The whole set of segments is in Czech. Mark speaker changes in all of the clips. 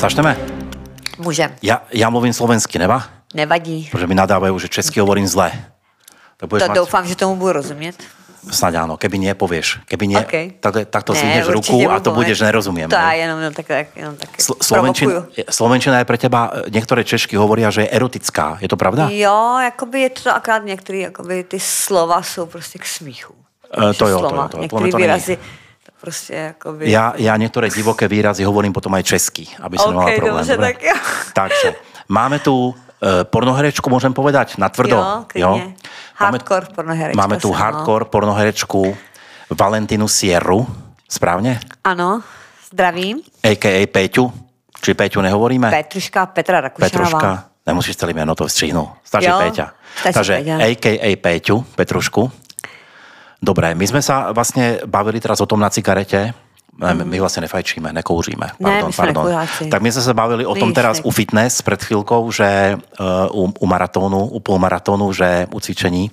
Speaker 1: Začneme?
Speaker 2: Můžem.
Speaker 1: Já, já mluvím slovensky, neba?
Speaker 2: Nevadí.
Speaker 1: Protože mi nadávají, že česky hovorím zle. Tak budeš
Speaker 2: To
Speaker 1: mať...
Speaker 2: doufám, že tomu budu rozumět.
Speaker 1: Snad áno, keby nie, povieš. Keby nie,
Speaker 2: Okay.
Speaker 1: tak, tak to
Speaker 2: Ne,
Speaker 1: ruku a to budeš nerozumiem.
Speaker 2: To
Speaker 1: ne?
Speaker 2: jenom, no, tak, jenom tak
Speaker 1: Sl- Slovenčina,
Speaker 2: provokuju.
Speaker 1: Slovenčina je pre teba, niektoré Češky hovoria, že je erotická. Je to pravda?
Speaker 2: Jo, jakoby je to akorát některé, jakoby ty slova jsou prostě k smíchu.
Speaker 1: Eh, to jo, to jo, to jo.
Speaker 2: Některé
Speaker 1: to
Speaker 2: výrazy, to prostě jakoby...
Speaker 1: Ja, ja niektoré divoké výrazy hovorím potom aj česky, aby som nemala
Speaker 2: OK,
Speaker 1: problém.
Speaker 2: dobře,
Speaker 1: dobre?
Speaker 2: tak jo.
Speaker 1: Takže, máme tu uh, pornoherečku, môžem povedať, na tvrdo.
Speaker 2: Jo, klidně. Hardcore pornoherečka
Speaker 1: Máme tu
Speaker 2: no.
Speaker 1: hardcore pornoherečku Valentinu Sierru, správne?
Speaker 2: Ano, zdravím.
Speaker 1: A.k.a. Péťu. Či Péťu nehovoríme?
Speaker 2: Petruška Petra Rakušanová.
Speaker 1: Petruška. Nemusíš celý jméno, to vstřihnu. Stačí
Speaker 2: Jo,
Speaker 1: Péťa. Takže
Speaker 2: Péťa.
Speaker 1: a.k.a. Péťu, Petrušku. Dobre, my sme sa vlastne bavili teraz o tom na cigarete. Ne, my vlastne nefajčíme, nekouříme. Pardon,
Speaker 2: my sme
Speaker 1: pardon. Tak my sme sa bavili o tom teraz u fitness pred chvíľkou, že uh, u, u maratónu, u polmaratónu, že u cvičení,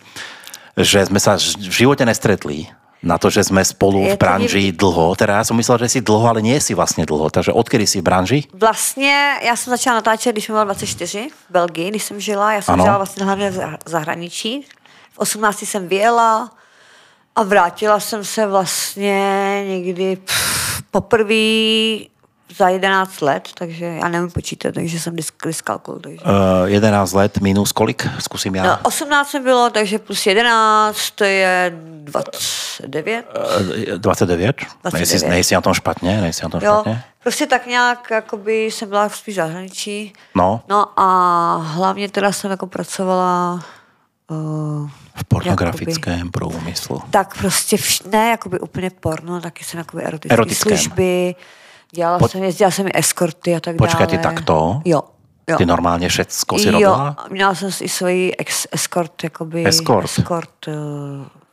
Speaker 1: že sme sa ž- v živote nestretli na to, že sme spolu
Speaker 2: Je
Speaker 1: v branži dlho. Teda ja som myslel, že si dlho, ale nie si vlastne dlho. Takže odkedy si v branži?
Speaker 2: Vlastně já jsem začala natáčet, když jsem byla 24 v Belgii, když jsem žila. Já jsem
Speaker 1: Ano.
Speaker 2: žila vlastně hlavně v zah- zahraničí. V 18 jsem vyjela a vrátila jsem se vlastně někdy pff, poprvé za 11 let, takže já nevím počítat, takže jsem disk- dyskalkul. Takže.
Speaker 1: Uh, 11 let minus kolik? Zkusím já.
Speaker 2: No, 18 mi bylo, takže plus 11, to je 29.
Speaker 1: Eh, 29?
Speaker 2: 29.
Speaker 1: Nejsi, nejsi na tom špatně? Nejsi na tom
Speaker 2: Jo,
Speaker 1: špatně?
Speaker 2: prostě tak nějak, jakoby jsem byla spíš zahraničí.
Speaker 1: No,
Speaker 2: No a hlavně teda jsem jako pracovala uh,
Speaker 1: v pornografickém průmyslu.
Speaker 2: tak prostě vš, ne jakoby úplně porno, taky jsem jakoby erotické
Speaker 1: Erotickém.
Speaker 2: služby, dělala
Speaker 1: Po-
Speaker 2: jsem, jezdila jsem i eskorty a tak
Speaker 1: Počkej, ty
Speaker 2: dále.
Speaker 1: takto?
Speaker 2: Jo. Jo.
Speaker 1: Ty normálně všecko si
Speaker 2: jo,
Speaker 1: robila?
Speaker 2: měla jsem i svoji ex, escort, jakoby
Speaker 1: Escort.
Speaker 2: escort uh,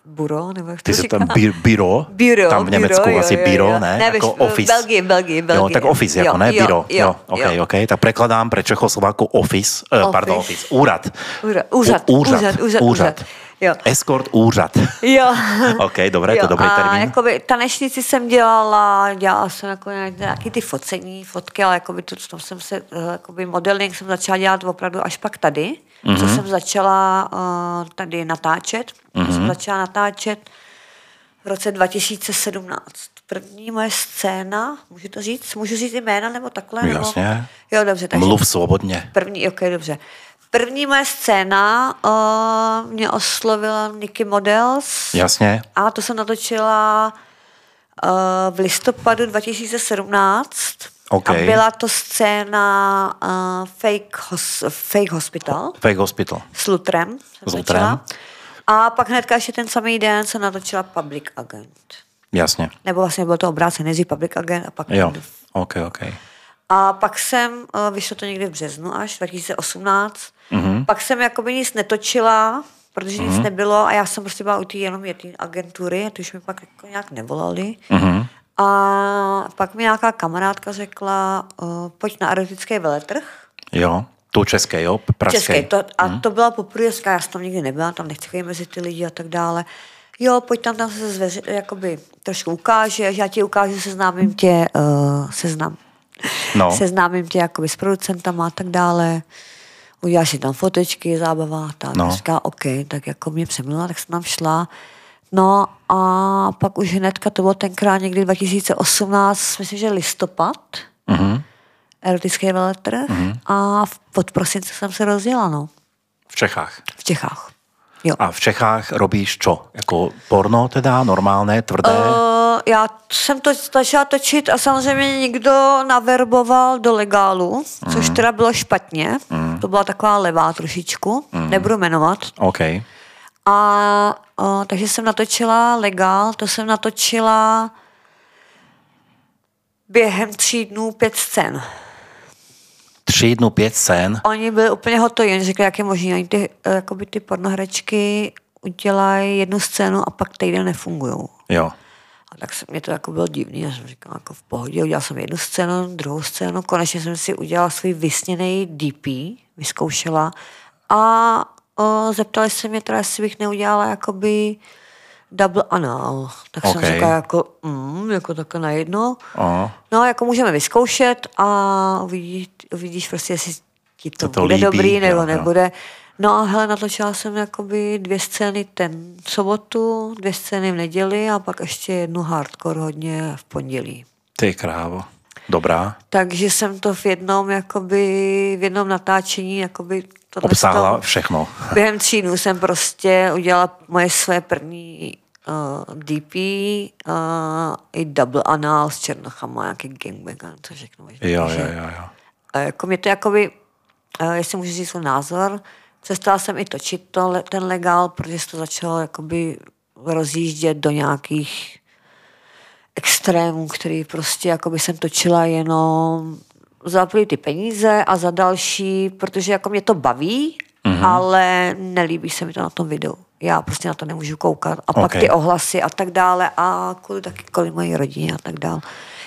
Speaker 2: buro, nebo jak
Speaker 1: Ty jsi tam bí, biro?
Speaker 2: Biro,
Speaker 1: Tam v Německu
Speaker 2: biro, jo,
Speaker 1: asi
Speaker 2: jo,
Speaker 1: biro,
Speaker 2: jo.
Speaker 1: ne?
Speaker 2: Ne,
Speaker 1: jako
Speaker 2: v- v
Speaker 1: office.
Speaker 2: Belgii, Belgii,
Speaker 1: Jo,
Speaker 2: Belgii.
Speaker 1: tak office,
Speaker 2: Jo,
Speaker 1: jako ne?
Speaker 2: jo,
Speaker 1: Biro.
Speaker 2: jo,
Speaker 1: Jo, OK,
Speaker 2: jo.
Speaker 1: OK. Tak prekladám pre Čechoslováku office, uh, pardon, office, úrad.
Speaker 2: Úřad, úřad,
Speaker 1: U- úřad,
Speaker 2: úřad, úřad, úřad. Jo.
Speaker 1: Escort úřad.
Speaker 2: Jo.
Speaker 1: OK, dobré, to je dobrý
Speaker 2: a
Speaker 1: termín.
Speaker 2: jakoby tanečnici jsem dělala, dělala jsem jako nějaký ty focení, fotky, ale jakoby to, to jsem se, eh, jakoby modeling jsem začala dělat opravdu až pak tady, mm-hmm. co jsem začala uh, tady natáčet. Mm-hmm. jsem začala natáčet v roce 2017. První moje scéna, můžu to říct? Můžu říct jména nebo takhle? Nebo?
Speaker 1: Jasně.
Speaker 2: Jo, dobře. Takže
Speaker 1: Mluv svobodně.
Speaker 2: První, ok, dobře. První moje scéna uh, mě oslovila Nicky Models.
Speaker 1: Jasně.
Speaker 2: A to jsem natočila uh, v listopadu 2017.
Speaker 1: OK.
Speaker 2: A byla to scéna uh, fake, hos, fake Hospital
Speaker 1: Fake Hospital.
Speaker 2: s Lutrem.
Speaker 1: S Lutrem.
Speaker 2: A pak hnedka ještě ten samý den jsem natočila Public Agent.
Speaker 1: Jasně.
Speaker 2: Nebo vlastně bylo to obráceně, nejdřív Public Agent a pak
Speaker 1: Jo, OK, OK.
Speaker 2: A pak jsem, eh, vyšlo to někdy v březnu až 2018, mm-hmm. pak jsem jakoby nic netočila, protože mm-hmm. nic nebylo a já jsem prostě byla u té jenom jedné agentury, ty už mi pak jako nějak nevolali. Mm-hmm. A pak mi nějaká kamarádka řekla, uh, pojď na erotický veletrh.
Speaker 1: Jo, tu české, jo, pražské.
Speaker 2: Český. To, a to byla poprvé, já jsem tam nikdy nebyla, tam nechci chodit mezi ty lidi a tak dále. Jo, pojď tam, tam se zveři, jakoby trošku ukážeš, já ti ukážu, seznámím tě, uh, seznam,
Speaker 1: No.
Speaker 2: seznámím tě jakoby s producentama a tak dále. Uděláš si tam fotečky, zábava a tak.
Speaker 1: No.
Speaker 2: Říká, OK, tak jako mě přemluvila, tak jsem tam šla. No a pak už hnedka, to bylo tenkrát někdy 2018, myslím, že listopad,
Speaker 1: Mhm.
Speaker 2: erotický veletrh mm-hmm. a v pod prosince jsem se rozjela, no,
Speaker 1: V Čechách.
Speaker 2: v Čechách. Jo.
Speaker 1: A v Čechách robíš čo? Jako porno teda, normálné, tvrdé?
Speaker 2: Uh, já jsem to začala točit a samozřejmě někdo naverboval do legálu, mm. což teda bylo špatně. Mm. To byla taková levá trošičku, mm. nebudu jmenovat.
Speaker 1: OK.
Speaker 2: A uh, takže jsem natočila legál, to jsem natočila během tří dnů pět scén.
Speaker 1: Tři dnu pět scén.
Speaker 2: Oni byli úplně hotoví, oni řekli, jak je možné, oni ty, eh, jakoby ty pornoherečky udělají jednu scénu a pak týden nefungují.
Speaker 1: Jo.
Speaker 2: A tak se, mě to jako bylo divný, já jsem říkala jako v pohodě, udělala jsem jednu scénu, druhou scénu, konečně jsem si udělala svůj vysněný DP, vyzkoušela a o, zeptali se mě teda, jestli bych neudělala jakoby double anal. Tak
Speaker 1: OK.
Speaker 2: jsem říkala jako, mm, jako takhle najednou.
Speaker 1: Aha.
Speaker 2: No, jako můžeme vyzkoušet a uvidíš, uvidíš prostě, jestli ti to,
Speaker 1: To
Speaker 2: bude
Speaker 1: líbí,
Speaker 2: dobrý nebo
Speaker 1: jo, jo.
Speaker 2: nebude. No a hele, natočila jsem jakoby dvě scény ten sobotu, dvě scény v neděli a pak ještě jednu hardcore hodně v pondělí.
Speaker 1: Ty krávo. Dobrá.
Speaker 2: Takže jsem to v jednom, jakoby, v jednom natáčení jakoby
Speaker 1: Obsáhla všechno.
Speaker 2: Během tří dnů jsem prostě udělala moje své první uh, DP uh, i double anal s černochama, nějaký gangbang a to všechno. možná.
Speaker 1: Jo, jo, jo, jo.
Speaker 2: a jako mě to jakoby, uh, jestli můžu říct svůj názor, přestala jsem i točit to, ten legál, protože se to začalo jakoby rozjíždět do nějakých extrémů, který prostě jakoby jsem točila jenom za první ty peníze a za další, protože jako mě to baví,
Speaker 1: Mhm.
Speaker 2: mm-hmm. ale nelíbí se mi to na tom videu. Já prostě na to nemůžu koukat. A pak
Speaker 1: Ok.
Speaker 2: ty ohlasy a tak dále a kvůli taky kvůli mojí rodině a tak dále.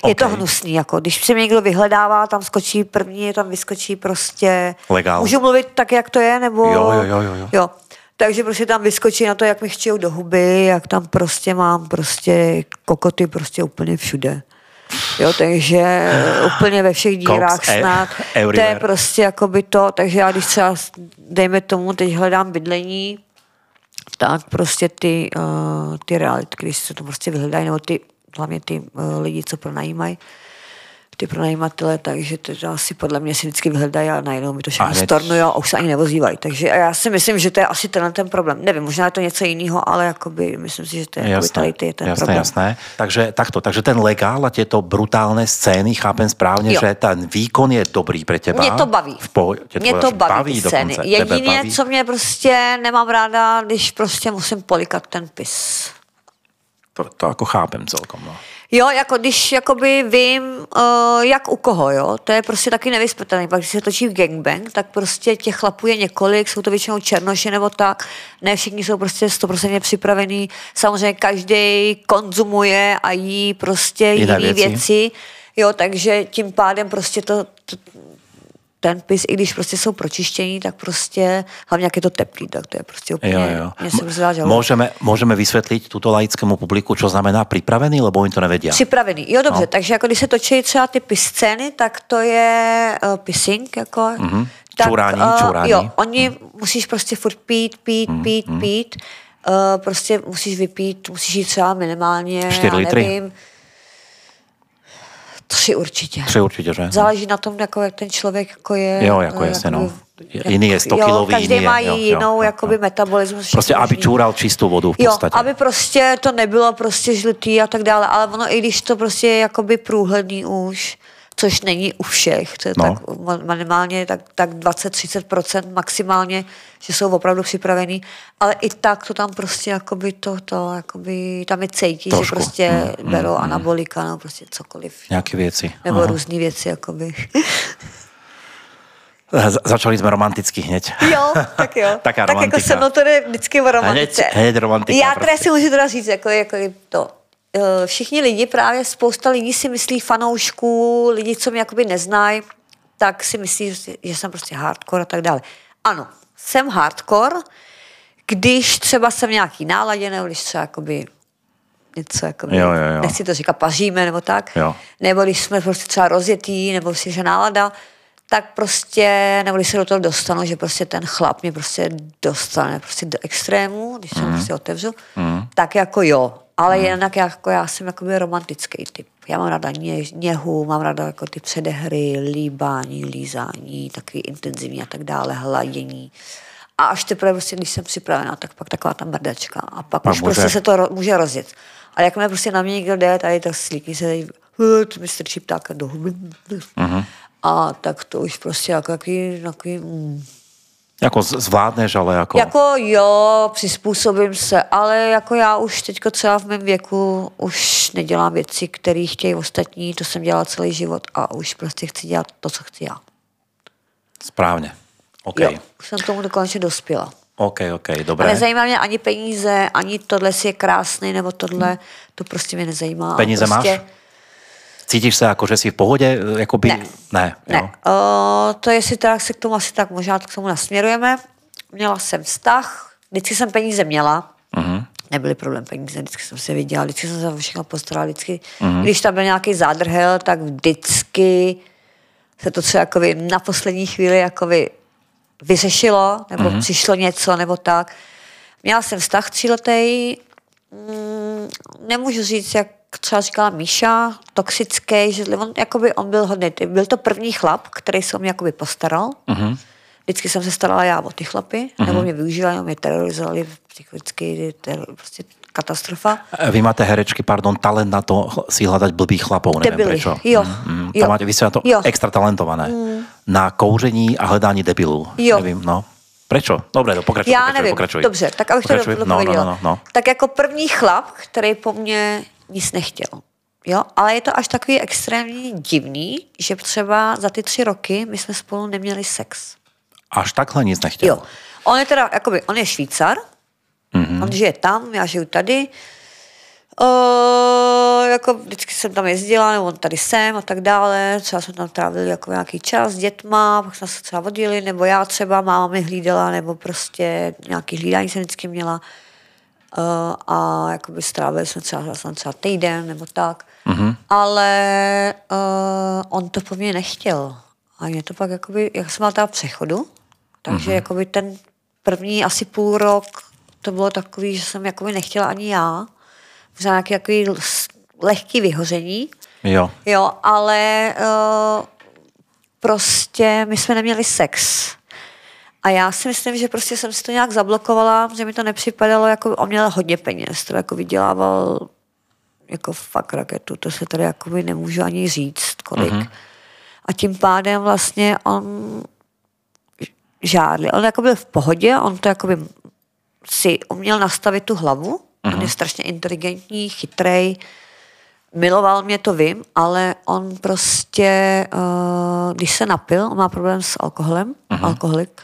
Speaker 2: Je to hnusný, jako když si mě někdo vyhledává, tam skočí první, tam vyskočí prostě...
Speaker 1: Legál.
Speaker 2: Můžu mluvit tak, jak to je, nebo...
Speaker 1: Jo, jo, jo, jo, jo.
Speaker 2: jo. Takže prostě tam vyskočí na to, jak mi chtějí do huby, jak tam prostě mám prostě kokoty prostě úplně všude. Jo, takže úplně ve všech dírách
Speaker 1: Cox, e-
Speaker 2: snad. To je prostě jako by to, takže já když třeba, dejme tomu, teď hledám bydlení, tak prostě ty, uh, ty reality, když se to prostě vyhledají, nebo ty, hlavně ty uh, lidi, co pronajímají, ty pronajímatele, takže to, asi podle mě si vždycky vyhledají a najednou mi to všechno stornují a už se ani nevozývají. Takže já si myslím, že to je asi tenhle ten problém. Nevím, možná je to něco jiného, ale jakoby, myslím si, že to je jakoby tady ty, ten
Speaker 1: jasné,
Speaker 2: problém.
Speaker 1: jasné. Takže takto, takže ten legál a tieto brutálne scény, chápem správne,
Speaker 2: Jo.
Speaker 1: že ten výkon je dobrý pre teba.
Speaker 2: Mě to baví.
Speaker 1: V pohodě,
Speaker 2: Mě to baví, ty scény. Jedině,
Speaker 1: baví?
Speaker 2: co mě prostě nemám ráda, když prostě musím polikat ten pis.
Speaker 1: To, to ako chápem celkom. No.
Speaker 2: Jo, jako když jakoby vím, uh, jak u koho, jo, to je prostě taky nevyspětelný. Pak když se točí v gangbang, tak prostě těch chlapů je několik, jsou to většinou černoši nebo tak, ne všichni jsou prostě 100% připravení. Samozřejmě každý konzumuje a jí prostě
Speaker 1: Jiné
Speaker 2: jiné
Speaker 1: věci.
Speaker 2: věci. Jo, takže tím pádem prostě to, to ten pis, i když prostě jsou pročištění, tak prostě, hlavně jak je to teplý, tak to je prostě úplně,
Speaker 1: Jo, jo.
Speaker 2: mě se prostě dá žalovat.
Speaker 1: Môžeme, môžeme vysvetliť túto laickému publiku, čo znamená pripravený, lebo oni to nevedia.
Speaker 2: Připravený. Jo, dobře,
Speaker 1: No.
Speaker 2: takže jako když se točí třeba ty pis scény, tak to je uh, pissing, jako. Mm-hmm. Tak,
Speaker 1: Čurání,
Speaker 2: eh,
Speaker 1: čurání.
Speaker 2: Jo, oni mm. musíš prostě furt pít, pít, pít, mm. pít. Uh, prostě musíš vypít, musíš jít třeba minimálně,
Speaker 1: Čtyři
Speaker 2: já
Speaker 1: litry?
Speaker 2: Tři určitě.
Speaker 1: Tři určite, že?
Speaker 2: Záleží na tom, jako, jak ten člověk jako je.
Speaker 1: Jo, jako
Speaker 2: eh,
Speaker 1: jasně, no. Jiný je 100
Speaker 2: jo,
Speaker 1: kilový,
Speaker 2: každý
Speaker 1: jiný je-
Speaker 2: má
Speaker 1: jo, jo,
Speaker 2: jinou
Speaker 1: jo,
Speaker 2: jakoby
Speaker 1: jo.
Speaker 2: metabolismus.
Speaker 1: Prostě, aby
Speaker 2: možný.
Speaker 1: čúral čistou vodu v
Speaker 2: Jo,
Speaker 1: podstate.
Speaker 2: aby prostě to nebylo prostě žlutý a tak dále, ale ono i když to prostě je jakoby průhledný už, což není u všech, to je
Speaker 1: No.
Speaker 2: no. tak minimálně tak, tak 20-30% maximálně, že jsou opravdu připravený, ale i tak to tam prostě jakoby to, to jakoby tam je cítí, že prostě
Speaker 1: Mm,
Speaker 2: berou anabolika nebo prostě cokoliv.
Speaker 1: Nejaké věci.
Speaker 2: Nebo
Speaker 1: Aha.
Speaker 2: různé věci, jakoby.
Speaker 1: Začali sme romanticky hneď.
Speaker 2: Jo, tak jo.
Speaker 1: Taká
Speaker 2: tak jako se mnou to jde vždycky o romantice.
Speaker 1: Hned- hned romantika
Speaker 2: Já teda
Speaker 1: prostě.
Speaker 2: si můžu teda říct, jako, jako to. Eh, Všichni lidi, právě spousta lidí si myslí fanoušků, lidi, co mě jakoby neznají, tak si myslí, že jsem prostě hardcore a tak dále. Ano, jsem hardcore, když třeba jsem nějaký náladě, nebo když třeba jakoby něco, jakoby,
Speaker 1: Jo, jo, jo.
Speaker 2: nechci to říkat, paříme nebo tak,
Speaker 1: Jo.
Speaker 2: nebo když jsme prostě třeba rozjetý, nebo si že nálada, tak prostě, nebo když se do toho dostanu, že prostě ten chlap mě prostě dostane prostě do extrému, když se mm. prostě otevřu, mm. tak jako jo. Ale mm. jinak jako já jsem jakoby romantický typ. Já mám ráda ně, něhu, mám ráda jako ty předehry, líbání, lízání, takový intenzivní a tak dále, hladění. A až teprve prostě, když jsem připravená, tak pak taková ta mrdačka. A pak,
Speaker 1: Pak
Speaker 2: už
Speaker 1: může-
Speaker 2: prostě se to ro, může rozjet. Ale jakmile prostě na mě někdo jde, tady tak slíkí se tady, "Eh, to mi strčí ptáka do huby.
Speaker 1: Mhm.
Speaker 2: A tak to už prostě jako takový, takový mm.
Speaker 1: Jako zvládneš, ale jako...
Speaker 2: Jako jo, přizpůsobím se, ale jako já už teďko třeba v mém věku už nedělám věci, které chtějí ostatní, to jsem dělala celý život a už prostě chci dělat to, co chci já.
Speaker 1: Správne. OK.
Speaker 2: Jo, už jsem tomu dokonce dospěla.
Speaker 1: OK, OK,
Speaker 2: A
Speaker 1: dobré.
Speaker 2: nezajímá mě ani peníze, ani tohle si je krásný, nebo tohle, to prostě mě nezajímá.
Speaker 1: Peníze
Speaker 2: prostě,
Speaker 1: máš? Cítíš se jako, že jsi v pohodě? Jakoby...
Speaker 2: Ne.
Speaker 1: Ne,
Speaker 2: Ne,
Speaker 1: jo.
Speaker 2: uh, to jestli teda se k tomu asi tak možná k tomu nasměrujeme. Měla jsem vztah, vždycky jsem peníze měla,
Speaker 1: Mhm.
Speaker 2: nebyly problém peníze, vždycky jsem se viděla, vždycky jsem se všechno postarala, vždycky, mm. když tam byl nějaký zádrhel, tak vždycky se to třeba jakoby na poslední chvíli jakoby vyřešilo, nebo mm. přišlo něco, nebo tak. Měla jsem vztah tříletý, mm, nemůžu říct, jak třeba říkala Míša, toxický, že on, jakoby on byl hodně, byl to první chlap, který se o mě jakoby postaral. Mm-hmm. Vždycky jsem se starala já o ty chlapy, mm-hmm. nebo mě využívali, nebo mě terorizovali psychicky, teror, prostě katastrofa.
Speaker 1: Vy máte herečky, pardon, talent na to si hľadať blbých chlapov, neviem
Speaker 2: Debily.
Speaker 1: prečo.
Speaker 2: Jo.
Speaker 1: Mm, to
Speaker 2: Jo.
Speaker 1: máte, vy ste na to
Speaker 2: Jo.
Speaker 1: extra talentované. Mm. Na kouření a hledání debilů.
Speaker 2: Jo.
Speaker 1: Nevím, no. Prečo? Dobre, no, pokračuj,
Speaker 2: Já
Speaker 1: pokračuj,
Speaker 2: nevím,
Speaker 1: pokračuj.
Speaker 2: dobře, tak abych
Speaker 1: Pokračuj.
Speaker 2: to
Speaker 1: no, no,
Speaker 2: dopověděla.
Speaker 1: no, no, no.
Speaker 2: Tak jako první chlap, který po mně nic nechtěl. Jo, ale je to až takový extrémně divný, že třeba za ty tři roky my jsme spolu neměli sex.
Speaker 1: Až takhle nic nechtěl.
Speaker 2: Jo. On je teda, jakoby, on je Švýcar,
Speaker 1: Mhm.
Speaker 2: mm-hmm. on žije tam, já žiju tady. Uh, jako vždycky jsem tam jezdila, nebo on tady jsem a tak dále. Třeba jsme tam trávili jako nějaký čas s dětma, pak jsme se třeba vodili, nebo já třeba máma mi hlídala, nebo prostě nějaký hlídání jsem vždycky měla. Uh, a jakoby strávili jsme třeba, třeba, třeba týden nebo tak. Mm-hmm. Ale uh, on to po mně nechtěl. A mě to pak jakoby, jak jsem teda v přechodu, takže mm-hmm. jakoby ten první asi půl rok to bylo takový, že jsem jakoby nechtěla ani já. Možná nějaký takový lehký vyhoření.
Speaker 1: Jo.
Speaker 2: Jo, ale uh, prostě my jsme neměli sex. A já si myslím, že prostě jsem si to nějak zablokovala, že mi to nepřipadalo, jako on měl hodně peněz, to jako vydělával jako fakt raketu, to se tady jako nemůžu ani říct, kolik. Mm-hmm. A tím pádem vlastně on žádli. On jako byl v pohodě, on to jako by si uměl nastavit tu hlavu, mm-hmm. on je strašně inteligentní, chytrej, miloval mě, to vím, ale on prostě, uh, když se napil, on má problém s alkoholem, uh-huh. alkoholik,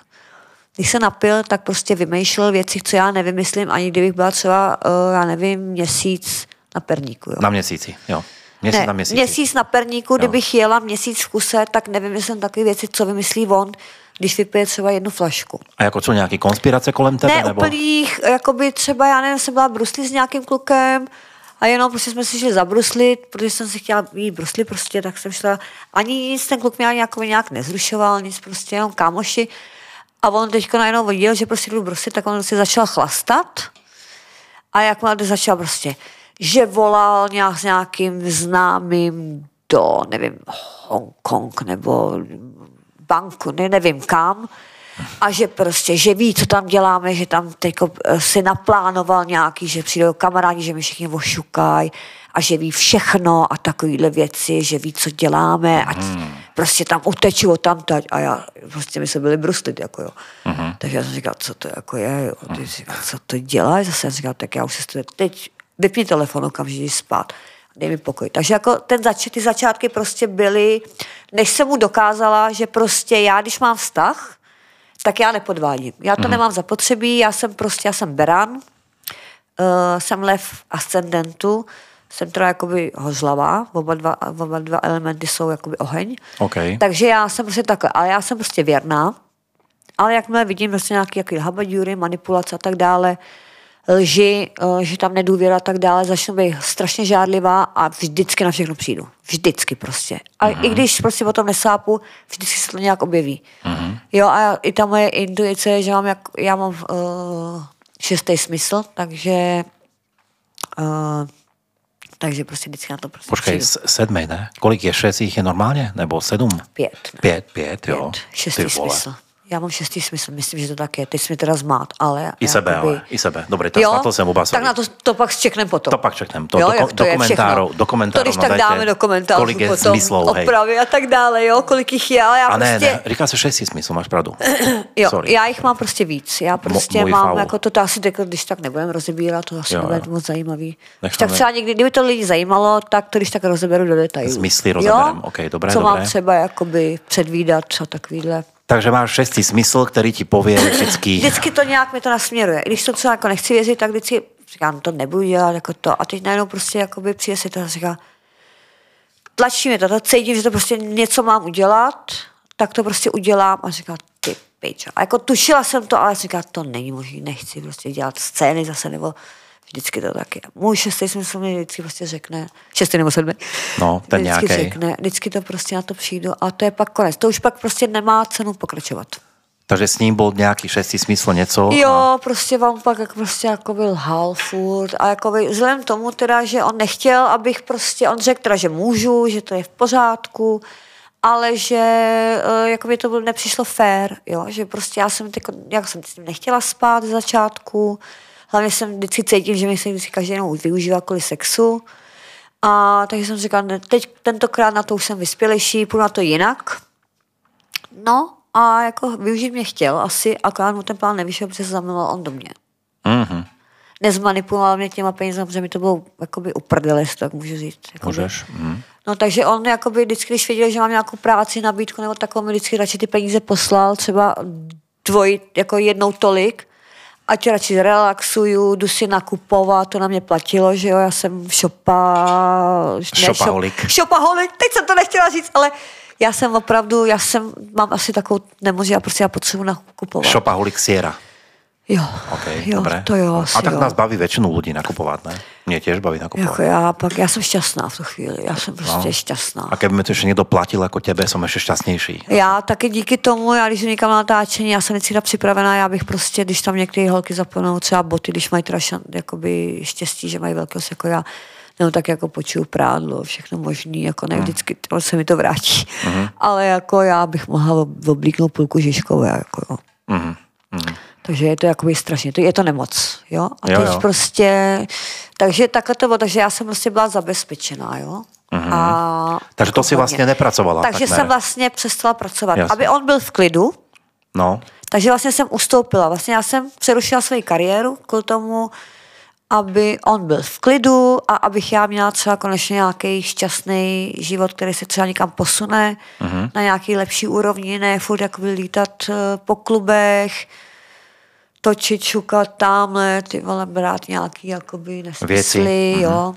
Speaker 2: když se napil, tak prostě vymýšlel věci, co já nevymyslím, ani kdybych byla třeba, uh, já nevím, měsíc na perníku. Jo.
Speaker 1: Na měsíci, jo. Měsíc
Speaker 2: ne,
Speaker 1: na měsíci.
Speaker 2: měsíc na perníku, kdybych jela měsíc v kuse, tak nevymyslím takové věci, co vymyslí on, když vypije třeba jednu flašku.
Speaker 1: A jako co, nějaký konspirace kolem tebe?
Speaker 2: Ne
Speaker 1: nebo?
Speaker 2: úplných, jakoby třeba, já nevím, jsem byla bruslit s nějakým klukem a jenom prostě jsme si šli zabruslit, protože jsem si chtěla jít bruslit prostě, tak jsem šla, ani nic ten kluk mě ani jako nějak nezrušoval, nic prostě, jenom kámoši. A on teďko najednou viděl, že prostě jdu bruslit, tak on si začal chlastat. A jak má začal prostě, že volal nějak s nějakým známým do, nevím, Hongkong nebo banku, ne, nevím kam, a že prostě, že ví, co tam děláme, že tam teďko eh, si naplánoval nějaký, že přijdou kamarádi, že mi všichni ošukají a že ví všechno a takovýhle věci, že ví, co děláme, ať prostě tam uteču tam tať a já, prostě my jsme byli bruslit, jako jo. Takže já jsem říkal, co to jako je, jo. Ty říkal, co to děláš? Zase jsem říkal, tak já už se teď vypni telefon, okamžitě spát. Dej mi pokoj. Takže jako ten zač- ty začátky prostě byly, než jsem mu dokázala, že prostě já, když mám vztah, tak já nepodvádím. Já to nemám zapotřebí, já jsem prostě, já jsem beran, uh, jsem lev ascendentu, jsem teda jakoby hořlavá, oba dva, oba dva elementy jsou jakoby oheň.
Speaker 1: OK.
Speaker 2: Takže já jsem prostě takhle, ale já jsem prostě věrná, ale jakmile vidím prostě nějaký jaký habaďury, manipulace a tak dále, lži, eh, že tam nedůvěra a tak dále, začnu být strašně žádlivá a vždycky na všechno přijdu. Vždycky prostě. A i když prostě o tom nesápu, vždycky se to nějak objeví. Jo a i ta moje intuice, je, že mám jak, já mám uh, šestý smysl, takže uh, takže prostě vždycky na to prostě
Speaker 1: Počkej,
Speaker 2: přijdu.
Speaker 1: s- sedmej, ne? Kolik je? Šest jich je normálně? Nebo sedm?
Speaker 2: Pět. Ne?
Speaker 1: Pět, pět, jo.
Speaker 2: Šestý smysl. Já mám šestý smysl, myslím, že to tak je. Teď jsi mi teda zmát, ale...
Speaker 1: I sebe,
Speaker 2: jakoby-
Speaker 1: ale, i sebe. Dobre, tak na to jsem ubasový.
Speaker 2: Tak na to, to pak čeknem potom.
Speaker 1: To pak čeknem. To
Speaker 2: jo,
Speaker 1: do,
Speaker 2: to je
Speaker 1: do komentárov
Speaker 2: To když tak dáme do komentářů
Speaker 1: kolik je
Speaker 2: potom.
Speaker 1: smyslov, hej.
Speaker 2: Opravy a tak dále, jo, kolik jich je, ale já
Speaker 1: A ne,
Speaker 2: prostě...
Speaker 1: ne, říká se šestý smysl, máš pravdu.
Speaker 2: Jo,
Speaker 1: Sorry.
Speaker 2: já jich mám prostě víc. Já prostě
Speaker 1: můj
Speaker 2: mám,
Speaker 1: faul.
Speaker 2: jako to, to asi když tak nebudem rozebírat, to asi
Speaker 1: Jo,
Speaker 2: nebude
Speaker 1: jo.
Speaker 2: moc zajímavý. Když tak třeba někdy, kdyby to lidi zajímalo, tak to když tak rozeberu do detailů.
Speaker 1: Zmysly rozeberem, ok, dobré,
Speaker 2: Co mám třeba jakoby předvídat a takovýhle.
Speaker 1: Takže máš šestý smysl, který ti povie vždycky...
Speaker 2: Vždycky to nějak mi to nasměruje. I Když to třeba jako nechci věřit, tak vždycky říkám, to nebudu dělat, jako to. A teď najednou prostě jakoby přijde si to a říká, tlačí mě to, to cítím, že to prostě něco mám udělat, tak to prostě udělám a říká, ty piča. A jako tušila jsem to, ale říká, to není možné, nechci prostě dělat scény zase, nebo Vždycky to tak je. Můj šestý smysl mi vždycky prostě řekne, šestý nebo sedmý,
Speaker 1: No, ten
Speaker 2: vždycky
Speaker 1: nějaký.
Speaker 2: řekne, vždycky to prostě na to přijdu a to je pak konec. To už pak prostě nemá cenu pokračovat.
Speaker 1: Takže s ním byl nějaký šestý smysl něco? a-
Speaker 2: Jo, prostě vám pak jak prostě jako byl lhal furt a jako vzhledem tomu teda, že on nechtěl, abych prostě, on řekl teda, že můžu, že to je v pořádku, ale že eh, jako by to byl, nepřišlo fér, jo, že prostě já jsem, tyko, jak jsem s ním nechtěla spát z začátku, hlavně jsem vždycky cítím, že mi se vždycky každý jenom využívá kvůli sexu, a takže jsem říkala, ne, teď tentokrát na to už jsem vyspělejší, půjdu na to jinak. No a jako využít mě chtěl asi, akorát mu ten plán nevyšel, protože se zamiloval on do mě.
Speaker 1: Mhm.
Speaker 2: Nezmanipuloval mě těma penězmi, protože mi to bylo jakoby uprdele, jestli tak můžu říct. Jakoby.
Speaker 1: Můžeš? Mhm.
Speaker 2: No takže on jakoby vždycky, když věděl, že mám nějakou práci, nabídku nebo takovou, mi vždycky radši ty peníze poslal, třeba dvoj, jako jednou tolik, ať radši relaxuju, jdu si nakupovat, to na mě platilo, že jo, já jsem šopa... ne,
Speaker 1: Šopaholik.
Speaker 2: šop- Šopaholik, teď jsem to nechtěla říct, ale já jsem opravdu, já jsem, mám asi takovou nemoc, já prostě já potřebuji nakupovat.
Speaker 1: Šopaholik Sierra.
Speaker 2: Jo,
Speaker 1: OK,
Speaker 2: jo
Speaker 1: dobré.
Speaker 2: to jo, asi
Speaker 1: A tak
Speaker 2: jo.
Speaker 1: nás baví většinu lidí nakupovat, ne? Mě těž baví nakupovat.
Speaker 2: Jako já, pak, já jsem šťastná v tu chvíli, já jsem prostě no. šťastná.
Speaker 1: A kdyby mi to ještě někdo platil jako tebe, jsem ještě šťastnější.
Speaker 2: Já taky díky tomu, já když jdu někam na natáčení, já jsem vždycky připravená, já bych prostě, když tam některé holky zapomnou třeba boty, když mají teda šan, jakoby štěstí, že mají velkost jako já, nebo tak jako počuju prádlo, všechno možný, jako ne vždycky to se mi to vrátí. Ale jako já bych mohla ob- oblíknout půlku Žižkové, jako jo.
Speaker 1: Mhm. Mhm.
Speaker 2: Takže je to jakoby strašně, to, je to nemoc, jo. A
Speaker 1: Jo,
Speaker 2: teď
Speaker 1: jo.
Speaker 2: prostě, takže takhle to bylo, takže já jsem prostě byla zabezpečená, jo. A
Speaker 1: Takže to si vlastně nepracovala.
Speaker 2: Takže
Speaker 1: tak ne?
Speaker 2: jsem vlastně přestala pracovat,
Speaker 1: Jasně.
Speaker 2: aby on byl v klidu,
Speaker 1: No,
Speaker 2: takže vlastně jsem ustoupila. Vlastně já jsem přerušila svoji kariéru kvůli tomu, aby on byl v klidu a abych já měla třeba konečně nějaký šťastný život, který se třeba někam posune
Speaker 1: Mhm.
Speaker 2: na nějaký lepší úrovni, ne furt jakoby lítat eh, po klubech, točit, šukat tamhle, ty vole, brát nějaký jakoby nesmysly,
Speaker 1: Věci.
Speaker 2: jo.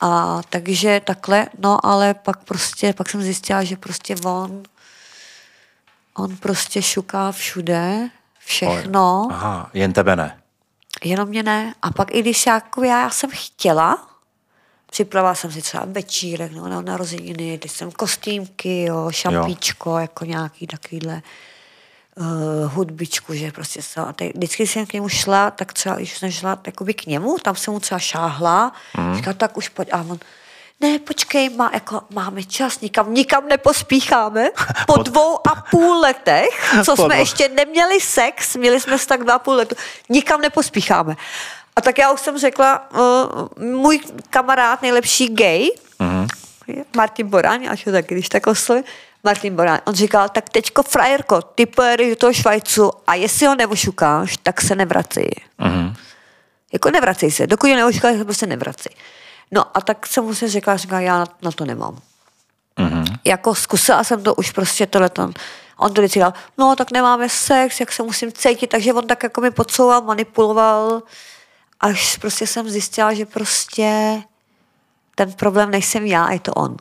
Speaker 2: A takže takhle, no ale pak prostě, pak jsem zjistila, že prostě on, on prostě šuká všude, všechno,
Speaker 1: aha, jen tebe ne.
Speaker 2: jenom mě ne. A pak i když jako já, já jsem chtěla, připravila jsem si třeba večírek nebo na narozeniny, teď jsem kostýmky, jo, šampíčko, jo. jako nějaký takovýhle uh, hudbičku, že prostě se, a teď, vždycky jsem k němu šla, tak třeba, když jsem šla jakoby k němu, tam jsem mu třeba šáhla, mm. říkala, tak už pojď, a on, ne, počkej, má, jako, máme čas, nikam, nikam nepospícháme. Po
Speaker 1: Pod-
Speaker 2: dvou a půl letech, co
Speaker 1: Po
Speaker 2: jsme ještě neměli sex, měli jsme se tak dva a půl letu, nikam nepospícháme. A tak já už jsem řekla, uh, můj kamarád, nejlepší gay, je Martin Borán, až ho taky, když tak oslovím, Martin Borán, on říkal, tak teďko frajerko, ty pojedeš do toho Švajcu a jestli ho neošukáš, tak se nevracej.
Speaker 1: Mhm.
Speaker 2: Jako nevracej se, dokud ho neošukáš, tak se prostě nevracej. No a tak jsem mu se řekla, říkala, já na, to nemám.
Speaker 1: Mhm.
Speaker 2: Jako zkusila jsem to už prostě tohleto. On to dal, no tak nemáme sex, jak se musím cítit, takže on tak jako mi podsouval, manipuloval, až prostě jsem zjistila, že prostě ten problém nejsem já, je to on.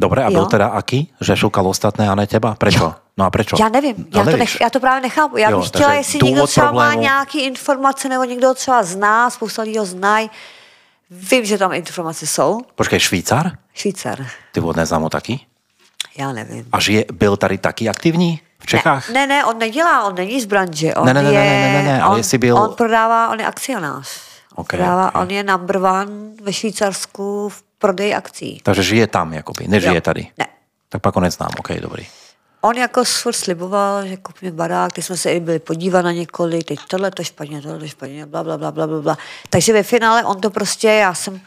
Speaker 1: Dobre, a byl
Speaker 2: Jo.
Speaker 1: teda aký? Že šukal ostatné a ne teba? Prečo? No a prečo?
Speaker 2: Já nevím,
Speaker 1: No,
Speaker 2: já, to nech, já to právě nechápu. Já
Speaker 1: Jo,
Speaker 2: bych chtěla, jestli někdo třeba má
Speaker 1: problému-
Speaker 2: nějaký informace, nebo někdo třeba zná, spousta lidí ho znají. Vím, že tam informace jsou.
Speaker 1: Počkej, Švýcar?
Speaker 2: Švýcar,
Speaker 1: Ty vůbec neznám ho taky?
Speaker 2: já nevím.
Speaker 1: A žije, byl tady taky aktivní v Čechách?
Speaker 2: Ne, ne, on nedělá, on není z branže. On
Speaker 1: Ne, ne, ne,
Speaker 2: je,
Speaker 1: ne, ne, ne, ne, ale
Speaker 2: on,
Speaker 1: jestli byl-
Speaker 2: On prodává, on je akcionář. On,
Speaker 1: Ok,
Speaker 2: prodává,
Speaker 1: ok.
Speaker 2: on je number one ve Švýcarsku v prodeji akcí.
Speaker 1: Takže žije tam, jakoby, nežije
Speaker 2: Jo.
Speaker 1: tady.
Speaker 2: Ne.
Speaker 1: Tak pak ho neznám, ok, dobrý.
Speaker 2: On jako furt sliboval, že koupíme barák, teď jsme se i byli podívat na několik, teď tohle to špatně, tohle to špatně, bla, bla, bla, bla, bla, bla. Takže ve finále on to prostě, já jsem,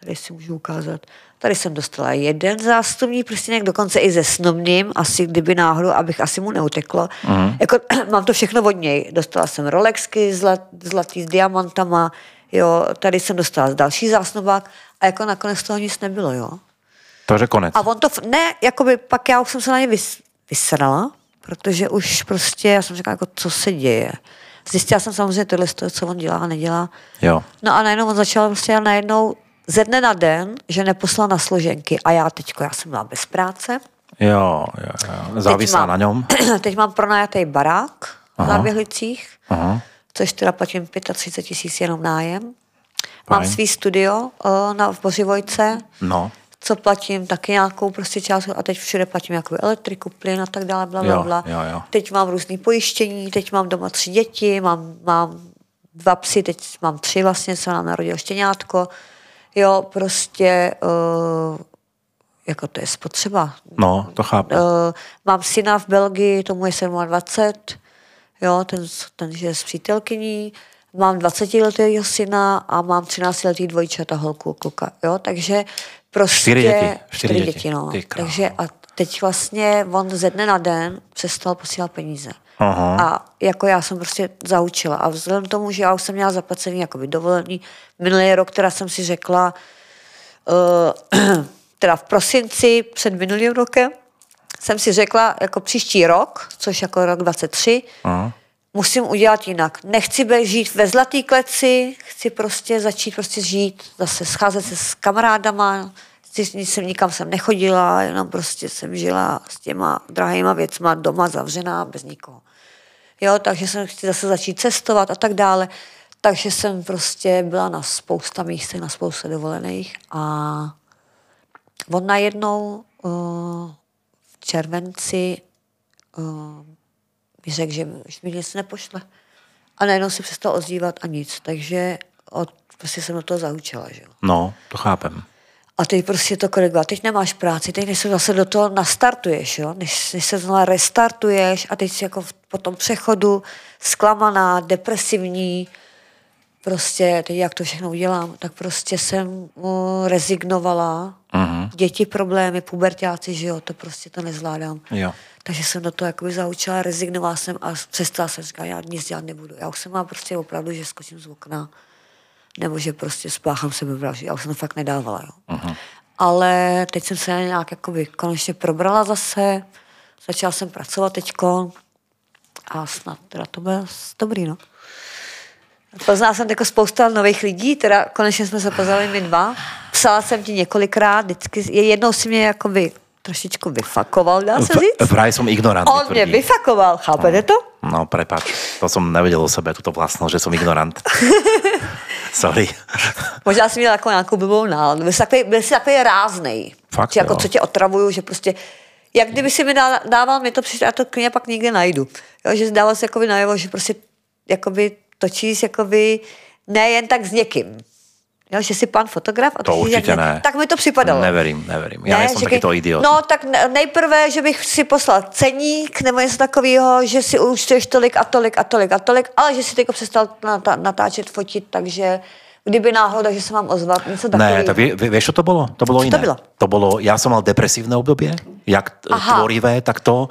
Speaker 2: tady si můžu ukázat, tady jsem dostala jeden zástupní prstínek, dokonce i se snubným, asi kdyby náhodou, abych asi mu neuteklo. Mm. Jako, mám to všechno od něj. Dostala jsem Rolexky zlat, zlatý s diamantama, jo, tady jsem dostala další zásnubák a jako nakonec toho nic nebylo, jo.
Speaker 1: Takže konec.
Speaker 2: A on to, ne, jakoby pak já už jsem se na ně vys, vysrala, protože už prostě, já jsem říkala, jako, co se děje. Zjistila jsem samozřejmě tohle, co on dělá a nedělá.
Speaker 1: Jo.
Speaker 2: No a najednou on začal prostě najednou ze dne na den, že neposlal na složenky. A já teďko, já jsem byla bez práce.
Speaker 1: Jo, jo, jo. Závislá
Speaker 2: mám-
Speaker 1: na něm.
Speaker 2: Teď mám pronajatý barák
Speaker 1: Aha.
Speaker 2: na Běhlicích.
Speaker 1: Aha.
Speaker 2: což teda platím 35 tisíc jenom nájem. Mám
Speaker 1: Fajn.
Speaker 2: svý studio uh, na, v Bořivojce,
Speaker 1: No,
Speaker 2: co platím taky nějakou prostě částku a teď všude platím nějakou elektriku, plyn a tak dále, bla, bla, bla.
Speaker 1: jo, jo.
Speaker 2: Teď mám různý pojištění, teď mám doma tři děti, mám, mám dva psy, teď mám tři vlastně, co nám narodil štěňátko. Jo, prostě uh, jako to je spotřeba.
Speaker 1: no, to chápu.
Speaker 2: Uh, mám syna v Belgii, tomu je 27, jo, ten, ten žije s přítelkyní, mám 20 letého syna a mám 13 letý dvojčata holku, kluka, jo, takže prostě...
Speaker 1: Čtyři děti, čtyři děti.
Speaker 2: děti, no. Takže a teď vlastně on ze dne na den přestal posílat peníze.
Speaker 1: Aha.
Speaker 2: A jako já jsem prostě zaučila. A vzhledem k tomu, že já už jsem měla zaplacený jakoby dovolený minulý rok, která jsem si řekla, uh, teda v prosinci před minulým rokem, jsem si řekla, jako příští rok, což jako rok 23,
Speaker 1: Aha.
Speaker 2: Musím udělat jinak. Nechci žít ve zlatý kleci, chci prostě začít prostě žít, zase scházet se s kamarádama, jsem nikam jsem nechodila, jenom prostě jsem žila s těma drahýma věcma doma zavřená, bez nikoho. Jo, takže jsem chci zase začít cestovat a tak dále. Takže jsem prostě byla na spousta místech, na spousta dovolených a on najednou uh, v červenci uh, mi řekl, že, že mi nic nepošle. A najednou se přestal ozývat a nic. Takže od, prostě jsem do toho zaučila. Že?
Speaker 1: No, to chápem.
Speaker 2: A teď prostě to kolega, teď nemáš práci, teď než se zase do toho nastartuješ, jo? Než, než se znovu restartuješ a teď si jako v- po tom přechodu zklamaná, depresivní, prostě teď jak to všechno udělám, tak prostě jsem uh, rezignovala.
Speaker 1: Mhm.
Speaker 2: Děti problémy, pubertáci, že jo, to prostě to nezvládám.
Speaker 1: Jo.
Speaker 2: Takže jsem do toho jakoby zaučila, rezignovala jsem a přestala jsem říkat, já nic dělat nebudu. Já už jsem má prostě opravdu, že skočím z okna, nebo že prostě spáchám sebevraždu. Já už jsem to fakt nedávala, jo. Uh-huh. Ale teď jsem se nějak jakoby konečně probrala zase, začala jsem pracovat teďko a snad teda to bude dobrý, no. Poznala jsem jako spousta nových lidí, teda konečně jsme se poznali my dva. Psala jsem ti několikrát, vždycky, jednou si mě jakoby trošičku vyfakoval, dá se říct.
Speaker 1: Vraj som ignorant.
Speaker 2: On mě vyfakoval, chápete to?
Speaker 1: No, prepač, to som nevedel o sebe, túto vlastnosť, že som ignorant. Sorry.
Speaker 2: Možná jsi měl jako nějakou blbou náladu. Byl jsi takový, byl jsi takový ráznej.
Speaker 1: Fakt,
Speaker 2: že jako
Speaker 1: jo.
Speaker 2: co tě otravuju, že prostě jak kdyby si mi dá- dával, mi to přišlo, já to klidně pak nikde najdu. Jo, že dával si jakoby najevo, že prostě jakoby točíš jakoby ne jen tak s někým. Jo, že jsi pan fotograf a
Speaker 1: To určitě
Speaker 2: jak
Speaker 1: ne.
Speaker 2: Tak mi to připadalo.
Speaker 1: Neverím, neverím. Ja ne, som
Speaker 2: říkej,
Speaker 1: takýto idiot.
Speaker 2: No tak ne- nejprve, že bych si poslal ceník nebo něco takového, že si účtuješ tolik a tolik a tolik a tolik, ale že si teď přestal natá- natáčet, fotit, takže kdyby náhoda, že se mám ozvat, něco takového.
Speaker 1: Ne, tak vie, vie- vieš, čo to bolo? To bolo
Speaker 2: Čo
Speaker 1: iné.
Speaker 2: to bylo?
Speaker 1: To bolo, ja som mal depresívne obdobie, jak
Speaker 2: Aha.
Speaker 1: tvorivé, tak to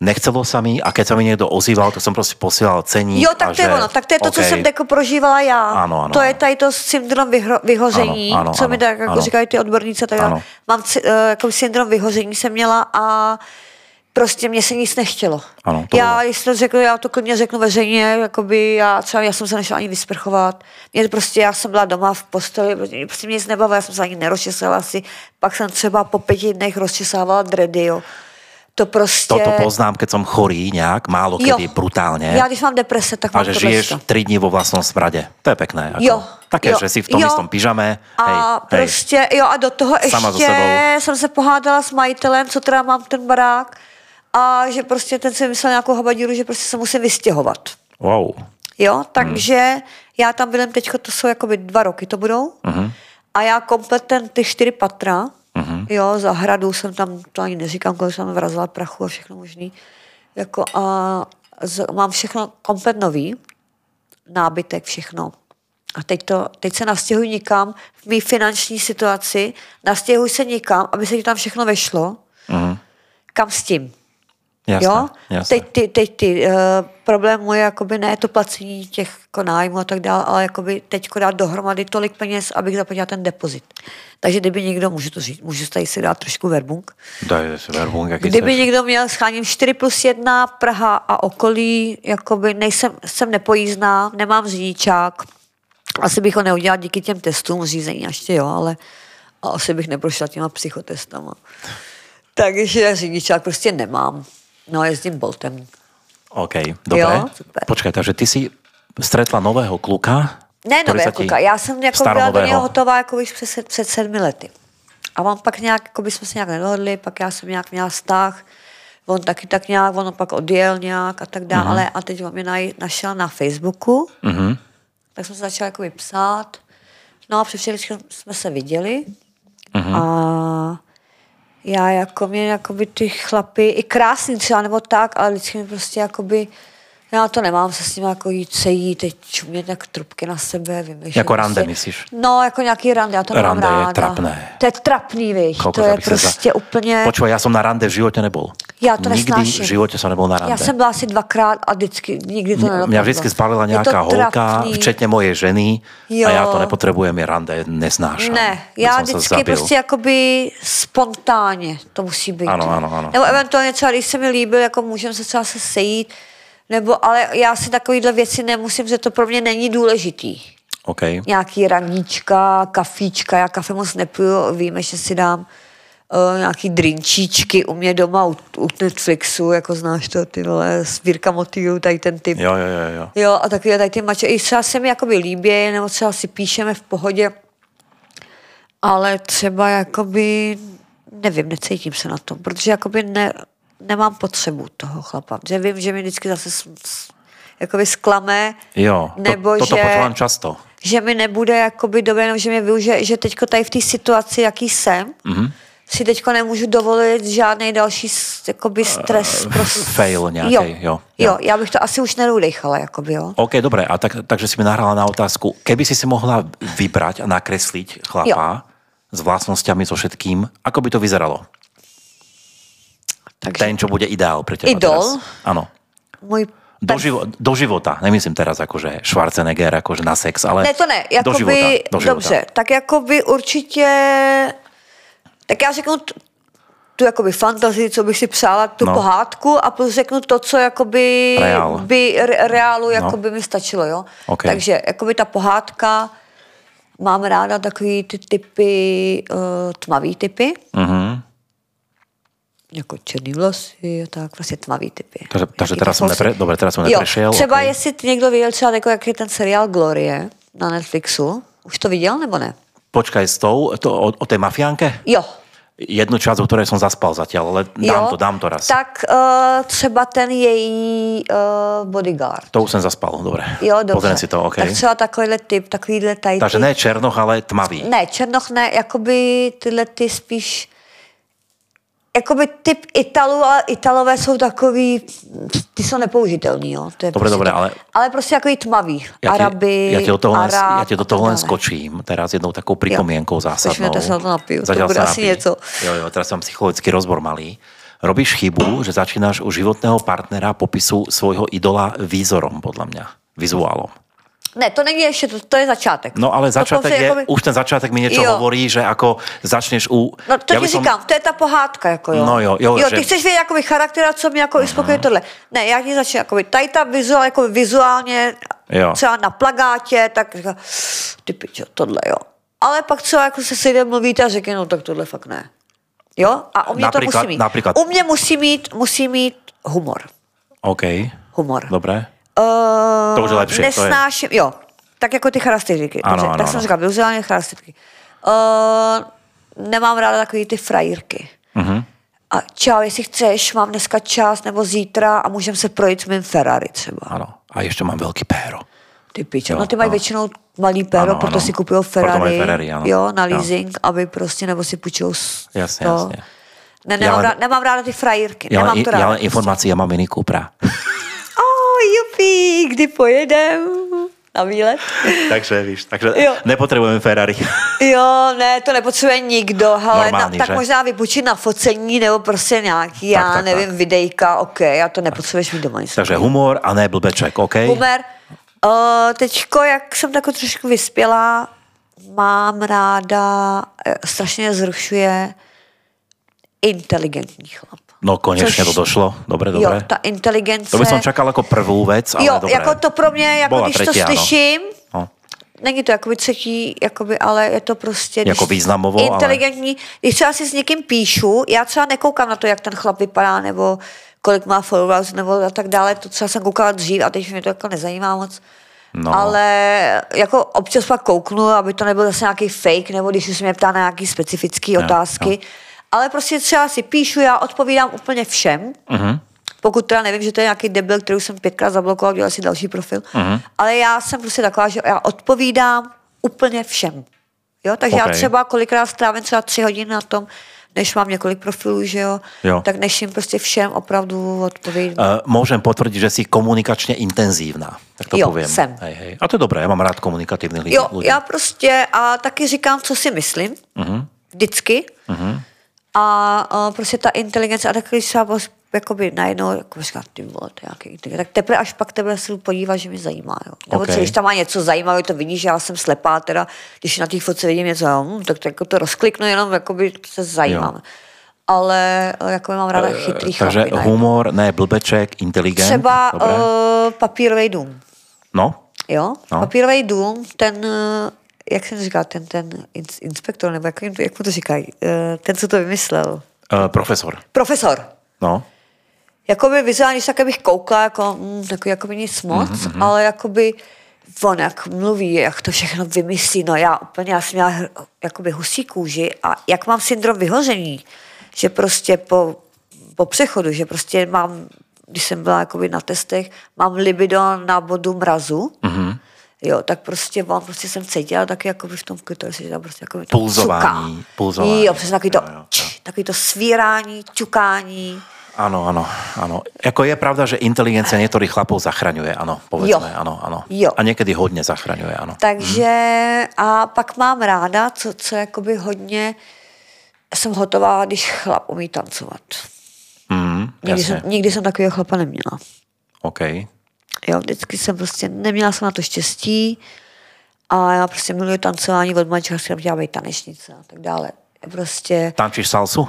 Speaker 1: nechcelo sa mi a keď sa mi niekto ozýval, tak som prostě posílal ceník.
Speaker 2: Jo, tak to je
Speaker 1: že,
Speaker 2: ono, tak to je to, co
Speaker 1: OK,
Speaker 2: jsem jako prožívala já.
Speaker 1: Ano, ano,
Speaker 2: to je tady to syndrom vyhro, vyhoření,
Speaker 1: Ano, ano,
Speaker 2: co mi
Speaker 1: ano,
Speaker 2: tak jako
Speaker 1: ano.
Speaker 2: říkají ty odborníci, tak já
Speaker 1: Ano.
Speaker 2: mám eh, jako syndrom vyhoření jsem měla a prostě mě se nic nechtělo.
Speaker 1: Ano, to
Speaker 2: já,
Speaker 1: bylo.
Speaker 2: jestli to řeknu, já to klidně řeknu veřejně, jakoby já třeba, já jsem se nešla ani vysprchovat. Mě to prostě, já jsem byla doma v posteli, prostě prostě mě nic nebavilo, já jsem se ani nerozčesala asi, pak jsem třeba po pěti dnech rozčesávala dredy, jo. To prostě...
Speaker 1: Toto poznám, keď som chorý nejak, málo kedy,
Speaker 2: Jo.
Speaker 1: brutálne.
Speaker 2: Já když mám deprese, tak
Speaker 1: a
Speaker 2: mám
Speaker 1: že
Speaker 2: tohle
Speaker 1: žiješ tri dní vo vlastnom smrade. To je pekné. Ako,
Speaker 2: Jo,
Speaker 1: Také,
Speaker 2: jo,
Speaker 1: že si v tom
Speaker 2: jo.
Speaker 1: istom pyžame.
Speaker 2: A
Speaker 1: hej, hej.
Speaker 2: prostě, jo, a do toho
Speaker 1: Sama
Speaker 2: ještě jsem se pohádala s majitelem, co teda mám ten barák, a že prostě ten si myslel nějakou habadíru, že prostě se musím vystěhovat.
Speaker 1: Wow.
Speaker 2: Jo, takže já tam bydlím teďko, to jsou jakoby dva roky to budou.
Speaker 1: Mhm.
Speaker 2: A já komplet ten, ty čtyři patra, jo, zahradu jsem tam, to ani neříkám, kolik jsem vrazila prachu a všechno možný. Jako a z, mám všechno komplet nový, nábytek, všechno. A teď, to, teď se nastěhuji nikam v mý finanční situaci, nastěhuji se nikam, aby se ti tam všechno vešlo.
Speaker 1: Mhm.
Speaker 2: Kam s tím?
Speaker 1: Jasné,
Speaker 2: jo?
Speaker 1: jasné.
Speaker 2: Teď ty, teď ty uh, problém můj je jakoby ne to placení těch jako nájmu a tak dále, ale jakoby teďko dát dohromady tolik peněz, abych zaplatila ten depozit. Takže kdyby někdo, můžu to říct, můžu tady si dát trošku verbung,
Speaker 1: Daj si verbung, aký
Speaker 2: Kdyby
Speaker 1: chceš.
Speaker 2: někdo měl scháním 4 plus 1, Praha a okolí, jakoby nejsem, jsem nepojízdná, nemám řidičák, asi bych ho neudělal díky těm testům řízení ještě jo, ale a asi bych neprošla těma psychotestama. Takže řidičák prostě nemám. No, jezdím Boltem.
Speaker 1: OK, dobre.
Speaker 2: Jo, super.
Speaker 1: Počkaj, takže ty si stretla nového kluka,
Speaker 2: Ne,
Speaker 1: ktorý
Speaker 2: nové
Speaker 1: sa ti-
Speaker 2: kluka. Já jsem jako byla do něho hotová jako už před, před sedmi lety. A on pak nějak, jako by jsme se nějak nedohodli, pak já jsem nějak měla vztah, on taky tak nějak, on pak odjel nějak a tak dále.
Speaker 1: Mhm.
Speaker 2: A teď on mě naj, našel na Facebooku,
Speaker 1: Mhm.
Speaker 2: tak jsem se začala jakoby psát. No a při jsme se viděli
Speaker 1: Mhm.
Speaker 2: a já jako mě jakoby ty chlapy, i krásný třeba nebo tak, ale vždycky mi prostě jakoby, já to nemám se s ním jako jít sejít, teď čumět jak trubky na sebe, vymýšlet.
Speaker 1: Jako rande,
Speaker 2: prostě.
Speaker 1: myslíš?
Speaker 2: No, jako nějaký rande, já to nemám
Speaker 1: Rande je
Speaker 2: ráda.
Speaker 1: trapné.
Speaker 2: To je trapný, víš, to je
Speaker 1: si
Speaker 2: prostě úplně...
Speaker 1: Počúvaj, ja som na rande v živote nebol.
Speaker 2: Já to
Speaker 1: Nikdy
Speaker 2: nesnáším.
Speaker 1: v živote som nebol na rande.
Speaker 2: Já jsem byla asi dvakrát a vždycky, nikdy to nedopadlo.
Speaker 1: Mňa vždycky spálila nejaká holka, včetně mojej ženy
Speaker 2: Jo.
Speaker 1: a já to nepotrebujem, je rande neznášam.
Speaker 2: Ne, já vždycky prostě jakoby spontánně to musí být.
Speaker 1: Ano, ano, ano.
Speaker 2: Nebo eventuálně třeba, když se mi líbil, jako můžeme se třeba se sejít, nebo, ale já si takovýhle věci nemusím, že to pro mě není důležitý.
Speaker 1: OK.
Speaker 2: Nějaký raníčka, kafíčka, já kafe moc nepiju, víme, že si dám uh, nějaký drinčíčky u mě doma u, u Netflixu, jako znáš to, ty vole, sbírka motýlů, tady ten typ.
Speaker 1: Jo, jo, jo, jo.
Speaker 2: Jo, a takové tady ty mače. I třeba se mi jakoby líbí, nebo třeba si píšeme v pohodě, ale třeba jakoby, nevím, necítím se na tom, protože jakoby ne, nemám potřebu toho chlapa. Že vím, že mi vždycky zase jakoby zklame,
Speaker 1: Jo, to,
Speaker 2: nebo
Speaker 1: toto
Speaker 2: že,
Speaker 1: počúvam často.
Speaker 2: že mi nebude jakoby dobré, nebo že mě využije, že teďko tady v té situaci, jaký jsem, mm-hmm. Si teďko nemůžu dovolit žádný další jakoby stres. prostě.
Speaker 1: fail nějaký,
Speaker 2: jo.
Speaker 1: jo,
Speaker 2: Jo,
Speaker 1: jo.
Speaker 2: jo, já bych to asi už nerudechala, jakoby, jo.
Speaker 1: OK, dobre, a tak, takže si mi nahrala na otázku, keby si si mohla vybrať a nakresliť chlapa s vlastnosťami, so všetkým, ako by to vyzeralo?
Speaker 2: Takže
Speaker 1: Ten, čo bude ideál pre teba
Speaker 2: Idol?
Speaker 1: teraz. Áno.
Speaker 2: můj
Speaker 1: Do, živo, do života, nemyslím teraz akože Schwarzenegger, akože na sex, ale
Speaker 2: Ne, to ne.
Speaker 1: do
Speaker 2: Jakoby,
Speaker 1: života. Do života.
Speaker 2: Dobře, tak jakoby určitě, tak já řeknu t- tu jakoby fantazii, co bych si přála, tu
Speaker 1: No.
Speaker 2: no. pohádku a plus řeknu to, co jakoby
Speaker 1: Reál.
Speaker 2: by re, reálu jakoby mi stačilo, jo.
Speaker 1: Ok.
Speaker 2: Takže jakoby ta pohádka, mám ráda takový ty typy, uh, tmavý typy,
Speaker 1: Mhm.
Speaker 2: jako černý vlasy a tak, prostě tmavý typy.
Speaker 1: Takže, takže som
Speaker 2: vlasy.
Speaker 1: nepre, dobre, teraz som
Speaker 2: Jo,
Speaker 1: neprešiel.
Speaker 2: třeba
Speaker 1: ok.
Speaker 2: jestli ty někdo viděl třeba jako, jak je ten seriál Glorie na Netflixu. Už to viděl nebo ne?
Speaker 1: Počkaj, s tou, to, o, o tej mafiánke?
Speaker 2: Jo.
Speaker 1: Jednu časť, o ktorej som zaspal zatiaľ, ale dám
Speaker 2: jo.
Speaker 1: to, dám to raz.
Speaker 2: Tak uh, třeba ten její uh, bodyguard.
Speaker 1: To už jsem zaspal, dobre.
Speaker 2: Jo, dobře.
Speaker 1: Pozriem si to, OK.
Speaker 2: Tak třeba takovýhle typ, takovýhle tady
Speaker 1: Takže ne černoch, ale tmavý.
Speaker 2: Ne, černoch ne, jakoby tyhle ty spíš jakoby typ Italů, ale Italové jsou takový, ty jsou nepoužitelný, jo. To je
Speaker 1: Dobre,
Speaker 2: prostě
Speaker 1: dobre,
Speaker 2: tak-
Speaker 1: ale-
Speaker 2: Ale prostě takový tmavý.
Speaker 1: Ja ti,
Speaker 2: Araby,
Speaker 1: ja ti do toho
Speaker 2: Arab
Speaker 1: ja ti do toho skočím teraz jednou takou pripomienkou zásadnou.
Speaker 2: Počkejte, sa na to napiju, to bude asi něco.
Speaker 1: Jo, jo, teraz som psychologický rozbor malý. Robíš chybu, že začínaš u životného partnera popisu svojho idola výzorom, podľa mňa. Vizuálom.
Speaker 2: Ne, to není ještě, to, to je začátek.
Speaker 1: No ale začátek
Speaker 2: Dokonce
Speaker 1: je,
Speaker 2: jakoby-
Speaker 1: už ten začátek mi
Speaker 2: Jo.
Speaker 1: hovorí, že ako začneš u...
Speaker 2: No to
Speaker 1: ja
Speaker 2: ti
Speaker 1: by som-
Speaker 2: říkám, to je ta pohádka, jako jo.
Speaker 1: No jo, jo,
Speaker 2: jo
Speaker 1: že-
Speaker 2: ty chceš vědět jakoby charakter a co mě jako uspokojuje tohle. Ne, já ti začnu jakoby, tady ta vizuál, jako vizuálně,
Speaker 1: Jo.
Speaker 2: třeba na plagátě, tak říká, ty pičo, tohle jo. Ale pak třeba jako se sejde mluvíte a řekne, no tak tohle fakt ne. Jo? A u mě
Speaker 1: Například-
Speaker 2: to musí mít.
Speaker 1: například-
Speaker 2: U mě musí mít, musí mít humor.
Speaker 1: OK,
Speaker 2: Humor.
Speaker 1: dobre.
Speaker 2: Uh,
Speaker 1: To už je lepší, to je-
Speaker 2: Nesnáším, jo. Tak jako ty charakteristiky.
Speaker 1: Ano,
Speaker 2: Dobře,
Speaker 1: ano,
Speaker 2: tak jsem
Speaker 1: ano.
Speaker 2: říkal, vizuálně charakteristiky. Uh, nemám ráda takový ty frajírky.
Speaker 1: Mhm.
Speaker 2: A čau, jestli chceš, mám dneska čas nebo zítra a můžeme se projít s mým Ferrari třeba.
Speaker 1: Áno. A ešte mám veľký péro.
Speaker 2: Ty piče. No ty mají
Speaker 1: ano.
Speaker 2: většinou malý péro,
Speaker 1: Ano,
Speaker 2: proto
Speaker 1: ano.
Speaker 2: si kupují Ferrari,
Speaker 1: Ferrari, ano.
Speaker 2: jo, na
Speaker 1: Jo.
Speaker 2: leasing, aby prostě, nebo si půjčou s-
Speaker 1: Jasně,
Speaker 2: to.
Speaker 1: jasně.
Speaker 2: Ne,
Speaker 1: Já
Speaker 2: nemám,
Speaker 1: len-
Speaker 2: ráda, nemám ráda ty frajírky,
Speaker 1: Ja
Speaker 2: nemám to ráda.
Speaker 1: len informácie, ja mám Mini Coopera.
Speaker 2: Kdy pojedem na výlet?
Speaker 1: takže víš, takže
Speaker 2: Jo.
Speaker 1: nepotrebujeme Ferrari.
Speaker 2: Jo, ne, to nepotřebuje nikdo, ale na,
Speaker 1: Normální,
Speaker 2: tak
Speaker 1: že?
Speaker 2: možná vypočít na focení nebo prostě nějaký, já
Speaker 1: tak,
Speaker 2: nevím,
Speaker 1: tak.
Speaker 2: videjka, ok, a to nepotřebuješ mít doma
Speaker 1: takže humor a ne blbeček, OK?
Speaker 2: Humer, uh, teďko, jak jsem tako trošku vyspělá, mám ráda, eh, strašně zrušuje inteligentní chlap.
Speaker 1: No konečne
Speaker 2: Což-
Speaker 1: to došlo. Dobre,
Speaker 2: Jo,
Speaker 1: dobre.
Speaker 2: ta inteligence.
Speaker 1: To by som čakal ako prvú vec, ale
Speaker 2: jo,
Speaker 1: dobre.
Speaker 2: jako to pro mě, jako
Speaker 1: Bola
Speaker 2: když
Speaker 1: tretia,
Speaker 2: to slyším,
Speaker 1: No.
Speaker 2: Není to jakoby třetí, jakoby, ale je to prostě...
Speaker 1: Jako významovo, ale-
Speaker 2: Inteligentní. Když třeba si s někým píšu, já třeba nekoukám na to, jak ten chlap vypadá, nebo kolik má followers, nebo a tak dále. To třeba jsem koukala dřív a teď mě to jako nezajímá moc.
Speaker 1: No.
Speaker 2: Ale jako občas pak kouknu, aby to nebyl zase nějaký fake, nebo když se mě ptá na nějaký specifické
Speaker 1: Jo,
Speaker 2: otázky.
Speaker 1: jo.
Speaker 2: Ale prostě třeba si píšu, já odpovídám úplně všem.
Speaker 1: Mhm.
Speaker 2: Pokud teda nevím, že to je nějaký debil, který jsem pětkrát zablokoval, dělal si další profil.
Speaker 1: Mhm.
Speaker 2: Ale já jsem prostě taková, že já odpovídám úplně všem. Jo? Takže
Speaker 1: Ok.
Speaker 2: já třeba kolikrát strávím třeba tři hodiny na tom, než mám několik profilů, že jo,
Speaker 1: Jo.
Speaker 2: tak než jim prostě všem opravdu odpovím.
Speaker 1: Uh, môžem potvrdiť, že si komunikačne intenzívna. Tak to
Speaker 2: Jo,
Speaker 1: poviem.
Speaker 2: jsem.
Speaker 1: Hej, hej. A to je dobré, ja mám rád komunikatívnych lidí.
Speaker 2: Jo, já prostě a taky říkám, co si myslím.
Speaker 1: Mhm.
Speaker 2: Vždycky. A, a prostě ta inteligence, a takový bos- jakoby najednou, jako říká, ty vole, to nějaký inteligence. Tak teprve až pak tebe se podívá, že mě zajímá. Jo. Nebo
Speaker 1: Ok.
Speaker 2: co, když tam má něco zajímavého, to vidíš, že já jsem slepá, teda, když na té fotce vidím něco, hm, tak to, jako to rozkliknu, jenom jakoby se zajímám.
Speaker 1: Jo.
Speaker 2: Ale eh, jako mám ráda chytrý
Speaker 1: Takže
Speaker 2: chlapy,
Speaker 1: humor, ne blbeček, inteligent.
Speaker 2: Třeba uh, papírový dům.
Speaker 1: No,
Speaker 2: Jo,
Speaker 1: No.
Speaker 2: no. papírový dům, ten, eh, jak jsem říkal, ten, ten ins- inspektor, nebo jak, jak mu to říkají, eh, ten, co to vymyslel,
Speaker 1: uh, profesor.
Speaker 2: profesor.
Speaker 1: No,
Speaker 2: Jakoby vizuálně tak bych koukla, jako, mm, takový jakoby nic moc,
Speaker 1: Mhm,
Speaker 2: mm-hmm. ale jakoby on jak mluví, jak to všechno vymyslí, no já úplně, já jsem měla jakoby husí kůži a jak mám syndrom vyhoření, že prostě po, po přechodu, že prostě mám, když jsem byla jakoby na testech, mám libido na bodu mrazu, mm-hmm. Jo, tak prostě on prostě jsem cítila taky jako v tom klitorisu, že tam prostě jako to
Speaker 1: Pulzování,
Speaker 2: cuká.
Speaker 1: pulzování.
Speaker 2: Jo, přesně takový to,
Speaker 1: Jo, jo, jo.
Speaker 2: č, takový to svírání, ťukání.
Speaker 1: áno, áno, áno. Ako je pravda, že inteligencia niektorých chlapov zachraňuje, áno, povedzme,
Speaker 2: Jo.
Speaker 1: áno, áno.
Speaker 2: Jo.
Speaker 1: A niekedy hodne zachraňuje, áno.
Speaker 2: Takže a pak mám ráda, co, co jakoby hodně jsem hotová, když chlap umí tancovat.
Speaker 1: Mm,
Speaker 2: Nikdy jsem, nikdy jsem takového chlapa neměla.
Speaker 1: OK.
Speaker 2: Jo, vždycky jsem prostě, neměla jsem na to štěstí a já prostě miluji tancování od malička, jsem chtěla být tanečnice a tak dále. Prostě
Speaker 1: Tančíš salsu?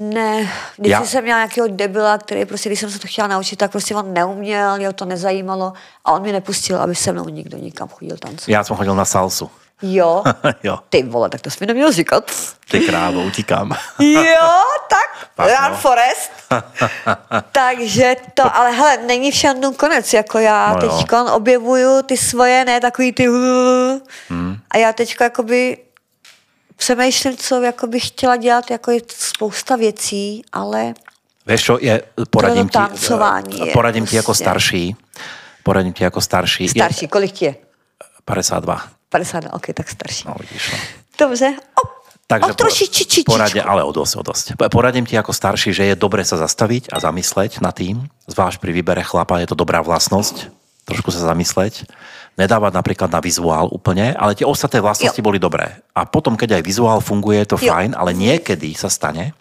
Speaker 2: ne, vždycky
Speaker 1: Já-
Speaker 2: jsem měla nějakého debila, který prostě, když jsem se to chtěla naučit, tak prostě on neuměl, jeho to nezajímalo a on mi nepustil, aby se mnou nikdo nikam chodil tancovat.
Speaker 1: Ja som chodil na salsu.
Speaker 2: Jo,
Speaker 1: jo,
Speaker 2: ty vole, tak to jsi mi neměl říkat.
Speaker 1: ty krávo, utíkám.
Speaker 2: Jo, tak,
Speaker 1: Tak,
Speaker 2: Run
Speaker 1: no.
Speaker 2: Forest. Takže to, ale hele, není všem dnům konec, jako já
Speaker 1: No
Speaker 2: no teď objevuju ty svoje, ne takový ty hmm. a já teď jakoby přemýšlím, co jako bych chtěla dělat, jako je spousta věcí, ale
Speaker 1: Vieš čo, je, poradím ti,
Speaker 2: tancování je
Speaker 1: poradím ti ako
Speaker 2: prostě-
Speaker 1: starší, poradím ti ako starší.
Speaker 2: starší, kolik ti je?
Speaker 1: Je 52.
Speaker 2: 50, ok, tak starší.
Speaker 1: No vidíš, no.
Speaker 2: Dobře, o,
Speaker 1: Takže
Speaker 2: o trošičičičku.
Speaker 1: poradě, ale o dosť, o dosť. Poradím ti ako starší, že je dobre sa zastaviť a zamysleť nad tým, zvlášť pri výbere chlapa, je to dobrá vlastnosť, trošku sa zamysleť, nedávať napríklad na vizuál úplne, ale tie ostatné vlastnosti
Speaker 2: Jo.
Speaker 1: boli dobré. A potom, keď aj vizuál funguje, je to
Speaker 2: Jo.
Speaker 1: fajn, ale niekedy sa stane,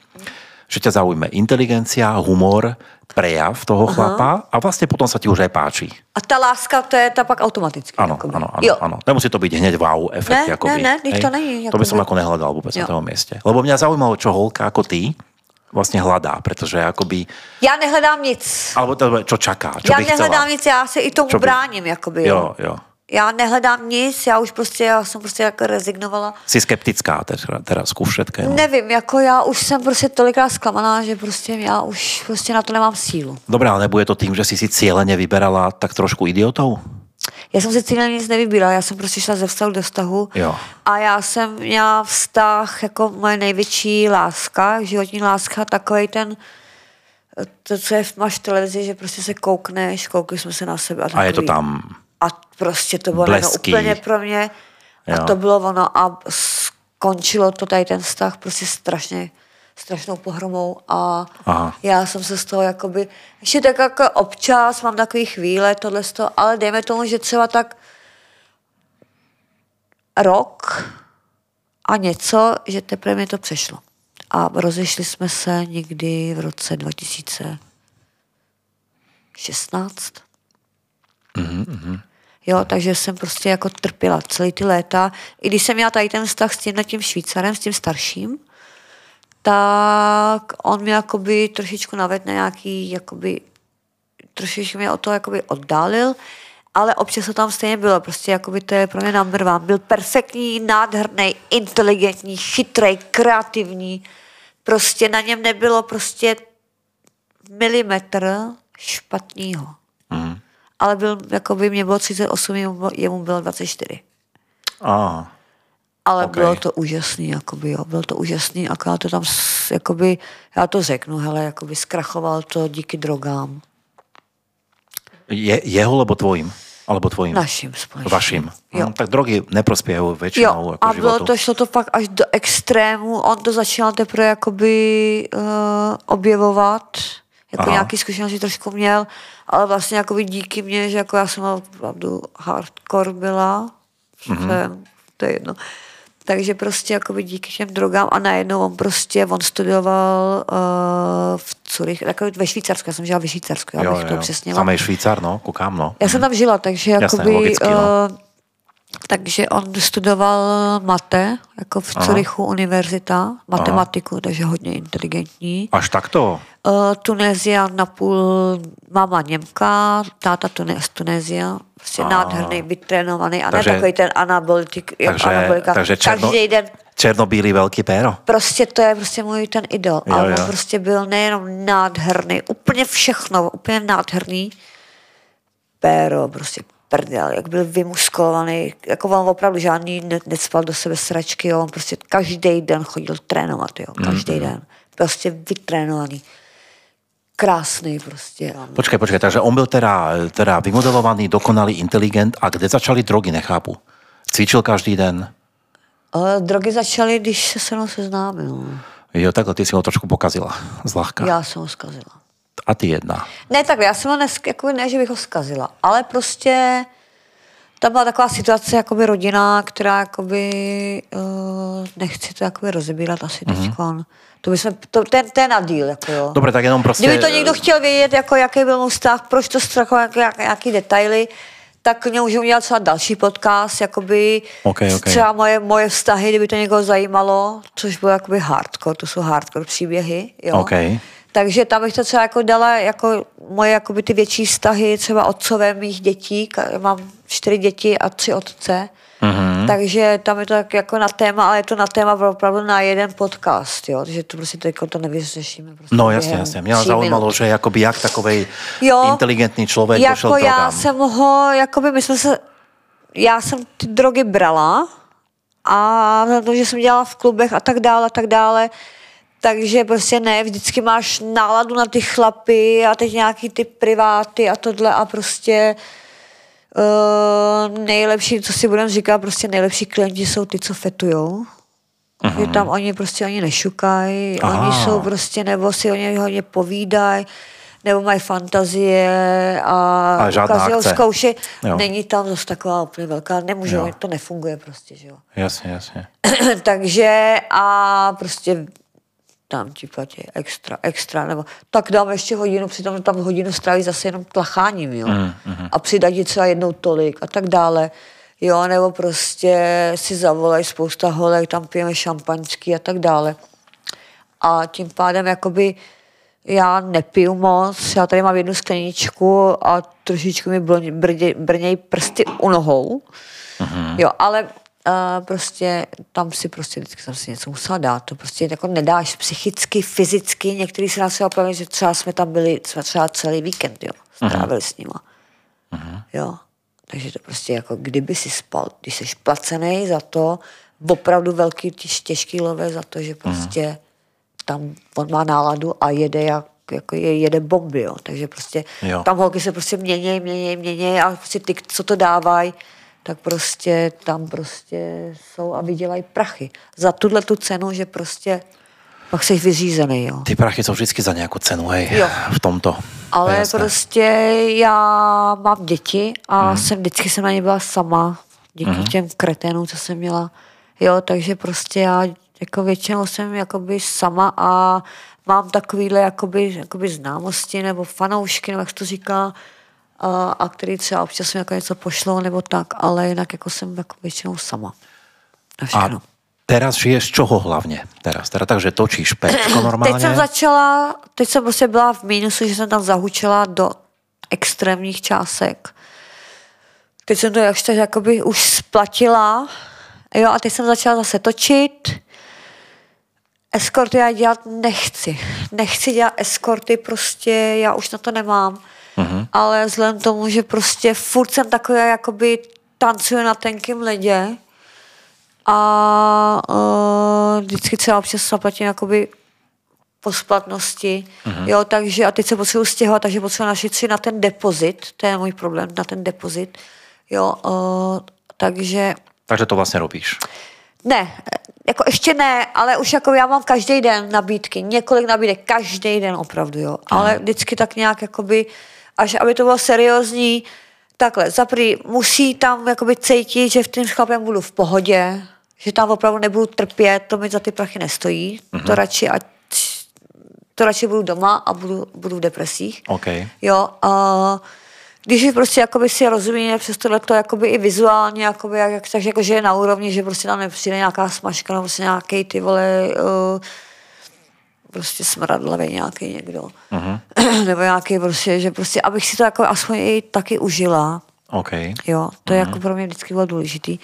Speaker 1: že ťa zaujme inteligencia, humor, prejav toho chlapa a vlastne potom sa ti už aj páči.
Speaker 2: A ta láska, to je ta pak automaticky.
Speaker 1: Áno,
Speaker 2: jakoby.
Speaker 1: áno, áno,
Speaker 2: Jo.
Speaker 1: áno. Nemusí to byť hneď wow efekt.
Speaker 2: Ne,
Speaker 1: akoby,
Speaker 2: ne, ne,
Speaker 1: hej?
Speaker 2: to není,
Speaker 1: To by som ako nehľadal vôbec na
Speaker 2: Jo.
Speaker 1: tom mieste. Lebo mňa zaujímalo, čo holka ako ty vlastne hľadá, pretože akoby,
Speaker 2: Já nehledám nic.
Speaker 1: alebo to, čo čaká, čo
Speaker 2: já
Speaker 1: by chcela.
Speaker 2: nehledám nic, já se i tomu
Speaker 1: Čo by-
Speaker 2: bráním, jakoby.
Speaker 1: Jo, jo.
Speaker 2: Já nehledám nic, já už prostě, já jsem prostě jako rezignovala.
Speaker 1: Si skeptická teraz, teraz ku všetkému.
Speaker 2: Nevím, jako já už jsem prostě tolikrát zklamaná, že prostě já už prostě na to nemám sílu.
Speaker 1: Dobre, ale nebude to tým, že si si cieľene vyberala tak trošku idiotov?
Speaker 2: Já jsem si cíleně nic nevybírala, já jsem prostě šla ze vztahu do vztahu
Speaker 1: Jo.
Speaker 2: a já jsem měla vztah jako moje největší láska, životní láska, takový ten, to, co je, máš v televizi, že prostě se koukneš, koukli jsme se na sebe.
Speaker 1: A je to tam.
Speaker 2: A prostě to bylo
Speaker 1: Blesky.
Speaker 2: úplně pro mě. A
Speaker 1: Jo.
Speaker 2: to bylo ono a skončilo to tady ten vztah prostě strašně strašnou pohromou a
Speaker 1: Aha.
Speaker 2: já jsem se z toho jakoby, ještě tak jako občas mám takový chvíle, tohle z toho, ale dejme tomu, že třeba tak rok a něco, že teprve mi to přešlo. A rozešli jsme se někdy v roce 2016. Jo, takže jsem prostě jako trpěla celý ty léta. I když jsem měla tady ten vztah s tím tím Švýcarem, s tím starším, tak on mě jakoby trošičku navedl na nějaký, jakoby, trošičku mě od toho jakoby oddálil, ale občas to tam stejně bylo, prostě jakoby to je pro mě number one. Byl perfektní, nádherný, inteligentní, chytrý, kreativní, prostě na něm nebylo prostě milimetr špatného. Ale byl, jakoby mě bylo 38, jemu bylo, jemu bylo 24.
Speaker 1: A,
Speaker 2: Ale
Speaker 1: Ok.
Speaker 2: okay. bylo to úžasný, jakoby, jo, bylo to úžasný, akorát to tam, jakoby, já to řeknu, hele, jakoby zkrachoval to díky drogám.
Speaker 1: je, jeho, lebo tvojim? Alebo tvojim?
Speaker 2: Našim společným.
Speaker 1: Vašim.
Speaker 2: Jo.
Speaker 1: Hm, tak drogy neprospievajú väčšinou
Speaker 2: Jo,
Speaker 1: ako
Speaker 2: a bylo
Speaker 1: životu.
Speaker 2: to, šlo to fakt až do extrému. On to začal teprve jakoby uh, objevovat, jako
Speaker 1: Aha.
Speaker 2: nějaký zkušenosti trošku měl, ale vlastně jakoby díky mně, že jako já jsem opravdu hardcore byla, mm-hmm. to, je, to je jedno. Takže prostě jakoby díky těm drogám a najednou on prostě, on studoval uh, v Curych, jako ve Švýcarsku, já jsem žila ve Švýcarsku, já
Speaker 1: jo,
Speaker 2: bych to
Speaker 1: jo.
Speaker 2: přesně
Speaker 1: Samej Švýcar, no, kukám, no.
Speaker 2: já jsem tam žila, takže
Speaker 1: Jasné,
Speaker 2: jakoby,
Speaker 1: logicky, no.
Speaker 2: eh, takže on studoval mate, jako v Curychu univerzita, matematiku, takže hodně inteligentní.
Speaker 1: Až takto?
Speaker 2: Uh, Tunézia napůl, máma Němka, táta Tune, z Tunézia, prostě
Speaker 1: A.
Speaker 2: nádherný, vytrénovaný a
Speaker 1: Takže-
Speaker 2: ne takový ten anabolitik,
Speaker 1: Takže,
Speaker 2: anabolika.
Speaker 1: takže černo,
Speaker 2: Každý den
Speaker 1: černobílý veľký péro.
Speaker 2: prostě to je prostě můj ten idol.
Speaker 1: Jo,
Speaker 2: ale
Speaker 1: jo.
Speaker 2: on prostě byl nejenom nádherný, úplně všechno, úplně nádherný. Péro, prostě prdel, jak byl vymuskulovaný, jako on opravdu žádný ne, necpal do sebe sračky, jo. on prostě každý den chodil trénovat, jo, každý
Speaker 1: Mhm.
Speaker 2: mm-hmm. den. Prostě vytrénovaný. Krásný prostě.
Speaker 1: Počkaj, počkaj, takže on byl teda, teda vymodelovaný, dokonalý, inteligent a kde začali drogy, nechápu. Cvičil každý den.
Speaker 2: Ale drogy začaly, když se se mnou seznámil.
Speaker 1: Jo, takhle ty si ho trošku pokazila. Zlahka.
Speaker 2: Já jsem ho zkazila.
Speaker 1: A ty jedna.
Speaker 2: Ne, tak já jsem ho nes, jako ne, že bych ho zkazila, ale prostě tam byla taková situace, jakoby rodina, která jakoby, uh, nechci to jakoby rozebírat asi
Speaker 1: Mhm.
Speaker 2: mm-hmm. teďkon. To bychom, to, ten, ten na díl, jako jo.
Speaker 1: Dobre, tak jenom prostě...
Speaker 2: Kdyby to někdo chtěl vědět, jako jaký byl můj vztah, proč to strachovat, jak, jak, jaký detaily, tak mě můžu udělat třeba další podcast, jakoby
Speaker 1: Ok, ok.
Speaker 2: třeba moje, moje vztahy, kdyby to někoho zajímalo, což bylo jakoby hardcore, to jsou hardcore příběhy, jo.
Speaker 1: Ok.
Speaker 2: Takže tam bych to třeba jako dala jako moje jakoby ty větší vztahy, třeba otcové mých dětí, mám čtyři děti a tři otce,
Speaker 1: Mhm.
Speaker 2: mm-hmm. takže tam je to tak jako na téma, ale je to na téma opravdu na jeden podcast, jo, takže to prostě teďko to nevyřešíme. Prostě
Speaker 1: No jasně, jasně. Mě zaujímalo,
Speaker 2: minut.
Speaker 1: že jakoby jak takovej
Speaker 2: Jo.
Speaker 1: inteligentný člověk došel
Speaker 2: Jako
Speaker 1: k
Speaker 2: já
Speaker 1: drogám.
Speaker 2: jsem ho, jakoby my jsme se, já jsem ty drogy brala a na to, že jsem dělala v klubech a tak dále, a tak dále, takže prostě ne, vždycky máš náladu na ty chlapy a teď nějaký ty priváty a tohle a prostě uh, nejlepší, co si budeme říkat, prostě nejlepší klienti jsou ty, co fetujou. Že tam oni prostě ani nešukají,
Speaker 1: Aha.
Speaker 2: oni jsou prostě, nebo si o ně hodně povídají, nebo mají fantazie a
Speaker 1: Ale žádná
Speaker 2: zkoušej. Není tam zase taková úplně velká, nemůžou,
Speaker 1: Jo.
Speaker 2: to nefunguje prostě, že jo.
Speaker 1: Jasně, jasně.
Speaker 2: Takže a prostě tam ti platí extra, extra, nebo tak dám ještě hodinu, přitom tam hodinu stráví zase jenom tlacháním, jo. Mm, mm. A přidat ti třeba jednou tolik a tak dále. Jo, nebo prostě si zavolají spousta holek, tam pijeme šampaňský a tak dále. A tím pádem jakoby já nepiju moc, já tady mám jednu skleničku a trošičku mi brnějí prsty u nohou. Mm-hmm. Jo, ale uh, prostě tam si prostě vždycky jsem si něco musela dát. To prostě jako nedáš psychicky, fyzicky. Některý se nás třeba pamatují, že třeba jsme tam byli jsme třeba celý víkend, jo. Strávili s nima. Jo. Takže to prostě jako kdyby si spal, když jsi placený za to, opravdu velký těž- těžký lové za to, že prostě tam on má náladu a jede jak jako je, jede bomby, jo. takže prostě
Speaker 1: Jo.
Speaker 2: tam holky se prostě měnějí, měnějí, měnějí a prostě ty, co to dávají, tak prostě tam prostě jsou a vydělají prachy. Za tuhle tu cenu, že prostě pak jsi vyřízený, jo.
Speaker 1: Ty prachy jsou vždycky za nějakou cenu, hej,
Speaker 2: Jo.
Speaker 1: v tomto. To
Speaker 2: Ale
Speaker 1: jasné.
Speaker 2: prostě já mám děti a mm. jsem vždycky jsem na ně byla sama, díky mm. těm kreténům, co jsem měla. Jo, takže prostě já jako většinou jsem jakoby sama a mám takovýhle jakoby, jakoby známosti nebo fanoušky, nebo jak to říká, a, a který třeba občas mi jako něco pošlou nebo tak, ale jinak jako jsem jako většinou sama. Na všechno.
Speaker 1: A teraz žiješ z čoho hlavně? Teraz, teda takže točíš pečko normálně?
Speaker 2: Teď jsem začala, teď jsem prostě byla v mínusu, že jsem tam zahučela do extrémních částek. Teď jsem to jakž tak jakoby už splatila, jo, a teď jsem začala zase točit. Eskorty já dělat nechci. Nechci dělat eskorty, prostě já už na to nemám. Uh-huh. ale vzhledem k tomu, že prostě furt jsem taková, jakoby tancuje na tenkém ledě a uh, vždycky třeba občas zaplatím jakoby po splatnosti, uh-huh. jo, takže a teď se potřebuji stěhovat, takže potřebuji našit si na ten depozit, to je můj problém, na ten depozit, jo, uh, takže...
Speaker 1: Takže to vlastně robíš?
Speaker 2: Ne, jako ještě ne, ale už jako já mám každý den nabídky, několik nabídek, každý den opravdu, jo. Ale vždycky tak nějak jakoby, až aby to bylo seriózní, takhle, zaprý musí tam jakoby cítit, že v tím chlapem budu v pohodě, že tam opravdu nebudu trpět, to mi za ty prachy nestojí, hmm. to radši, ať to radši budu doma a budu, budu v depresích.
Speaker 1: Okay.
Speaker 2: Jo, uh, když prostě jakoby si rozumí přes tohle to jakoby i vizuálně, jakoby, jak, jak, takže jako, že je na úrovni, že prostě tam nepřijde nějaká smažka nebo prostě nějaký ty vole uh, prostě smradlavý nějaký někdo. Uh-huh. nebo nějaký prostě, že prostě, abych si to jako aspoň i taky užila.
Speaker 1: Okay.
Speaker 2: Jo, to uh-huh. je jako pro mě vždycky bylo důležitý.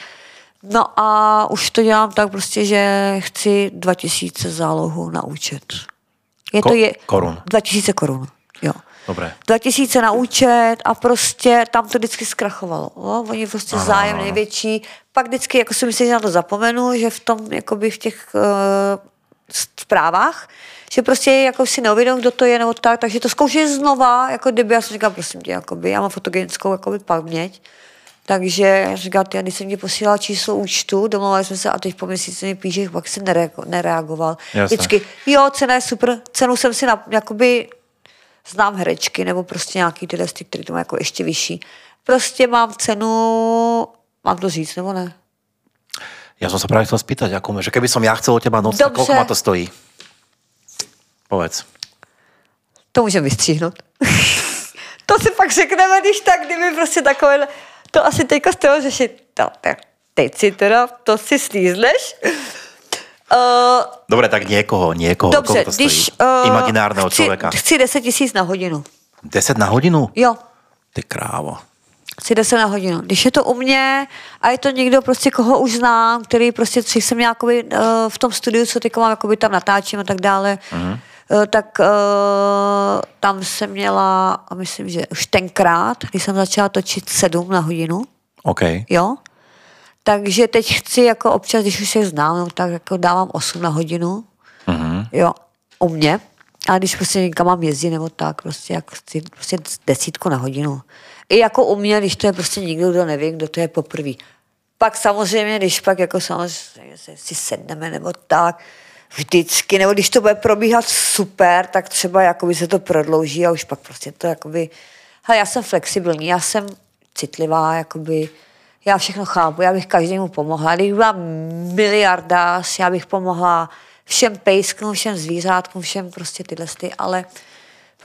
Speaker 2: No a už to dělám tak prostě, že chci 2000 zálohu na účet. Je Ko- to je...
Speaker 1: Korun.
Speaker 2: 2000 korun, jo.
Speaker 1: Dobré.
Speaker 2: 2000 na účet a prostě tam to vždycky zkrachovalo. Jo? Oni prostě ano, zájem největší. Pak vždycky, jako si myslím, že na to zapomenu, že v tom, jakoby v těch uh, zprávách, že prostě jako si neuvědomím, kdo to je nebo tak, takže to zkouší znova, jako kdyby, já jsem říkal, prosím tě, jakoby, já mám fotogenickou jakoby paměť, takže já když jsem ti posílal číslo účtu, domluvili jsme se a teď po měsíci mi píše, pak jsem nereagoval.
Speaker 1: Jasne.
Speaker 2: Vždycky, jo, cena je super, cenu jsem si na, jakoby znám herečky nebo prostě nějaký tyhle, které to má jako ještě vyšší. Prostě mám cenu, mám to říct nebo ne?
Speaker 1: Ja som sa práve chcel spýtať, ako, že keby som ja chcel od teba noc, koľko ma to stojí? Povedz.
Speaker 2: To můžeme vystříhnout. to si pak řekneme, když tak, kdyby prostě takové, to asi teďka z toho řešit. To, teď si teda, to si slízneš.
Speaker 1: Uh, Dobre, tak niekoho, niekoho.
Speaker 2: Dobře,
Speaker 1: to
Speaker 2: když... Uh,
Speaker 1: Imaginárneho
Speaker 2: chci,
Speaker 1: člověka.
Speaker 2: Chci 10 tisíc na hodinu.
Speaker 1: 10 na hodinu?
Speaker 2: Jo.
Speaker 1: Ty krávo.
Speaker 2: Chci 10 na hodinu. Když je to u mě a je to někdo prostě, koho už znám, který prostě, co jsem jakoby, uh, v tom studiu, co teď mám, jakoby tam natáčím a tak dále, uh-huh. Uh, tak uh, tam jsem měla, myslím, že už tenkrát, když jsem začala točit 7 na hodinu.
Speaker 1: OK.
Speaker 2: Jo. Takže teď chci jako občas, když už se znám, no, tak jako dávám 8 na hodinu. Uh-huh. Jo, u mě. A když prostě někam mám jezdit nebo tak, prostě jak chci prostě desítku na hodinu. I jako u mě, když to je prostě nikdo, kdo neví, kdo to je poprvé. Pak samozřejmě, když pak jako samozřejmě si sedneme nebo tak, vždycky, nebo když to bude probíhat super, tak třeba jakoby se to prodlouží a už pak prostě to jakoby, hele, já jsem flexibilní, já jsem citlivá, jakoby, já všechno chápu, já bych každému pomohla. Když byla miliarda, já bych pomohla všem pejskům, všem zvířátkům, všem prostě tyhle ty, ale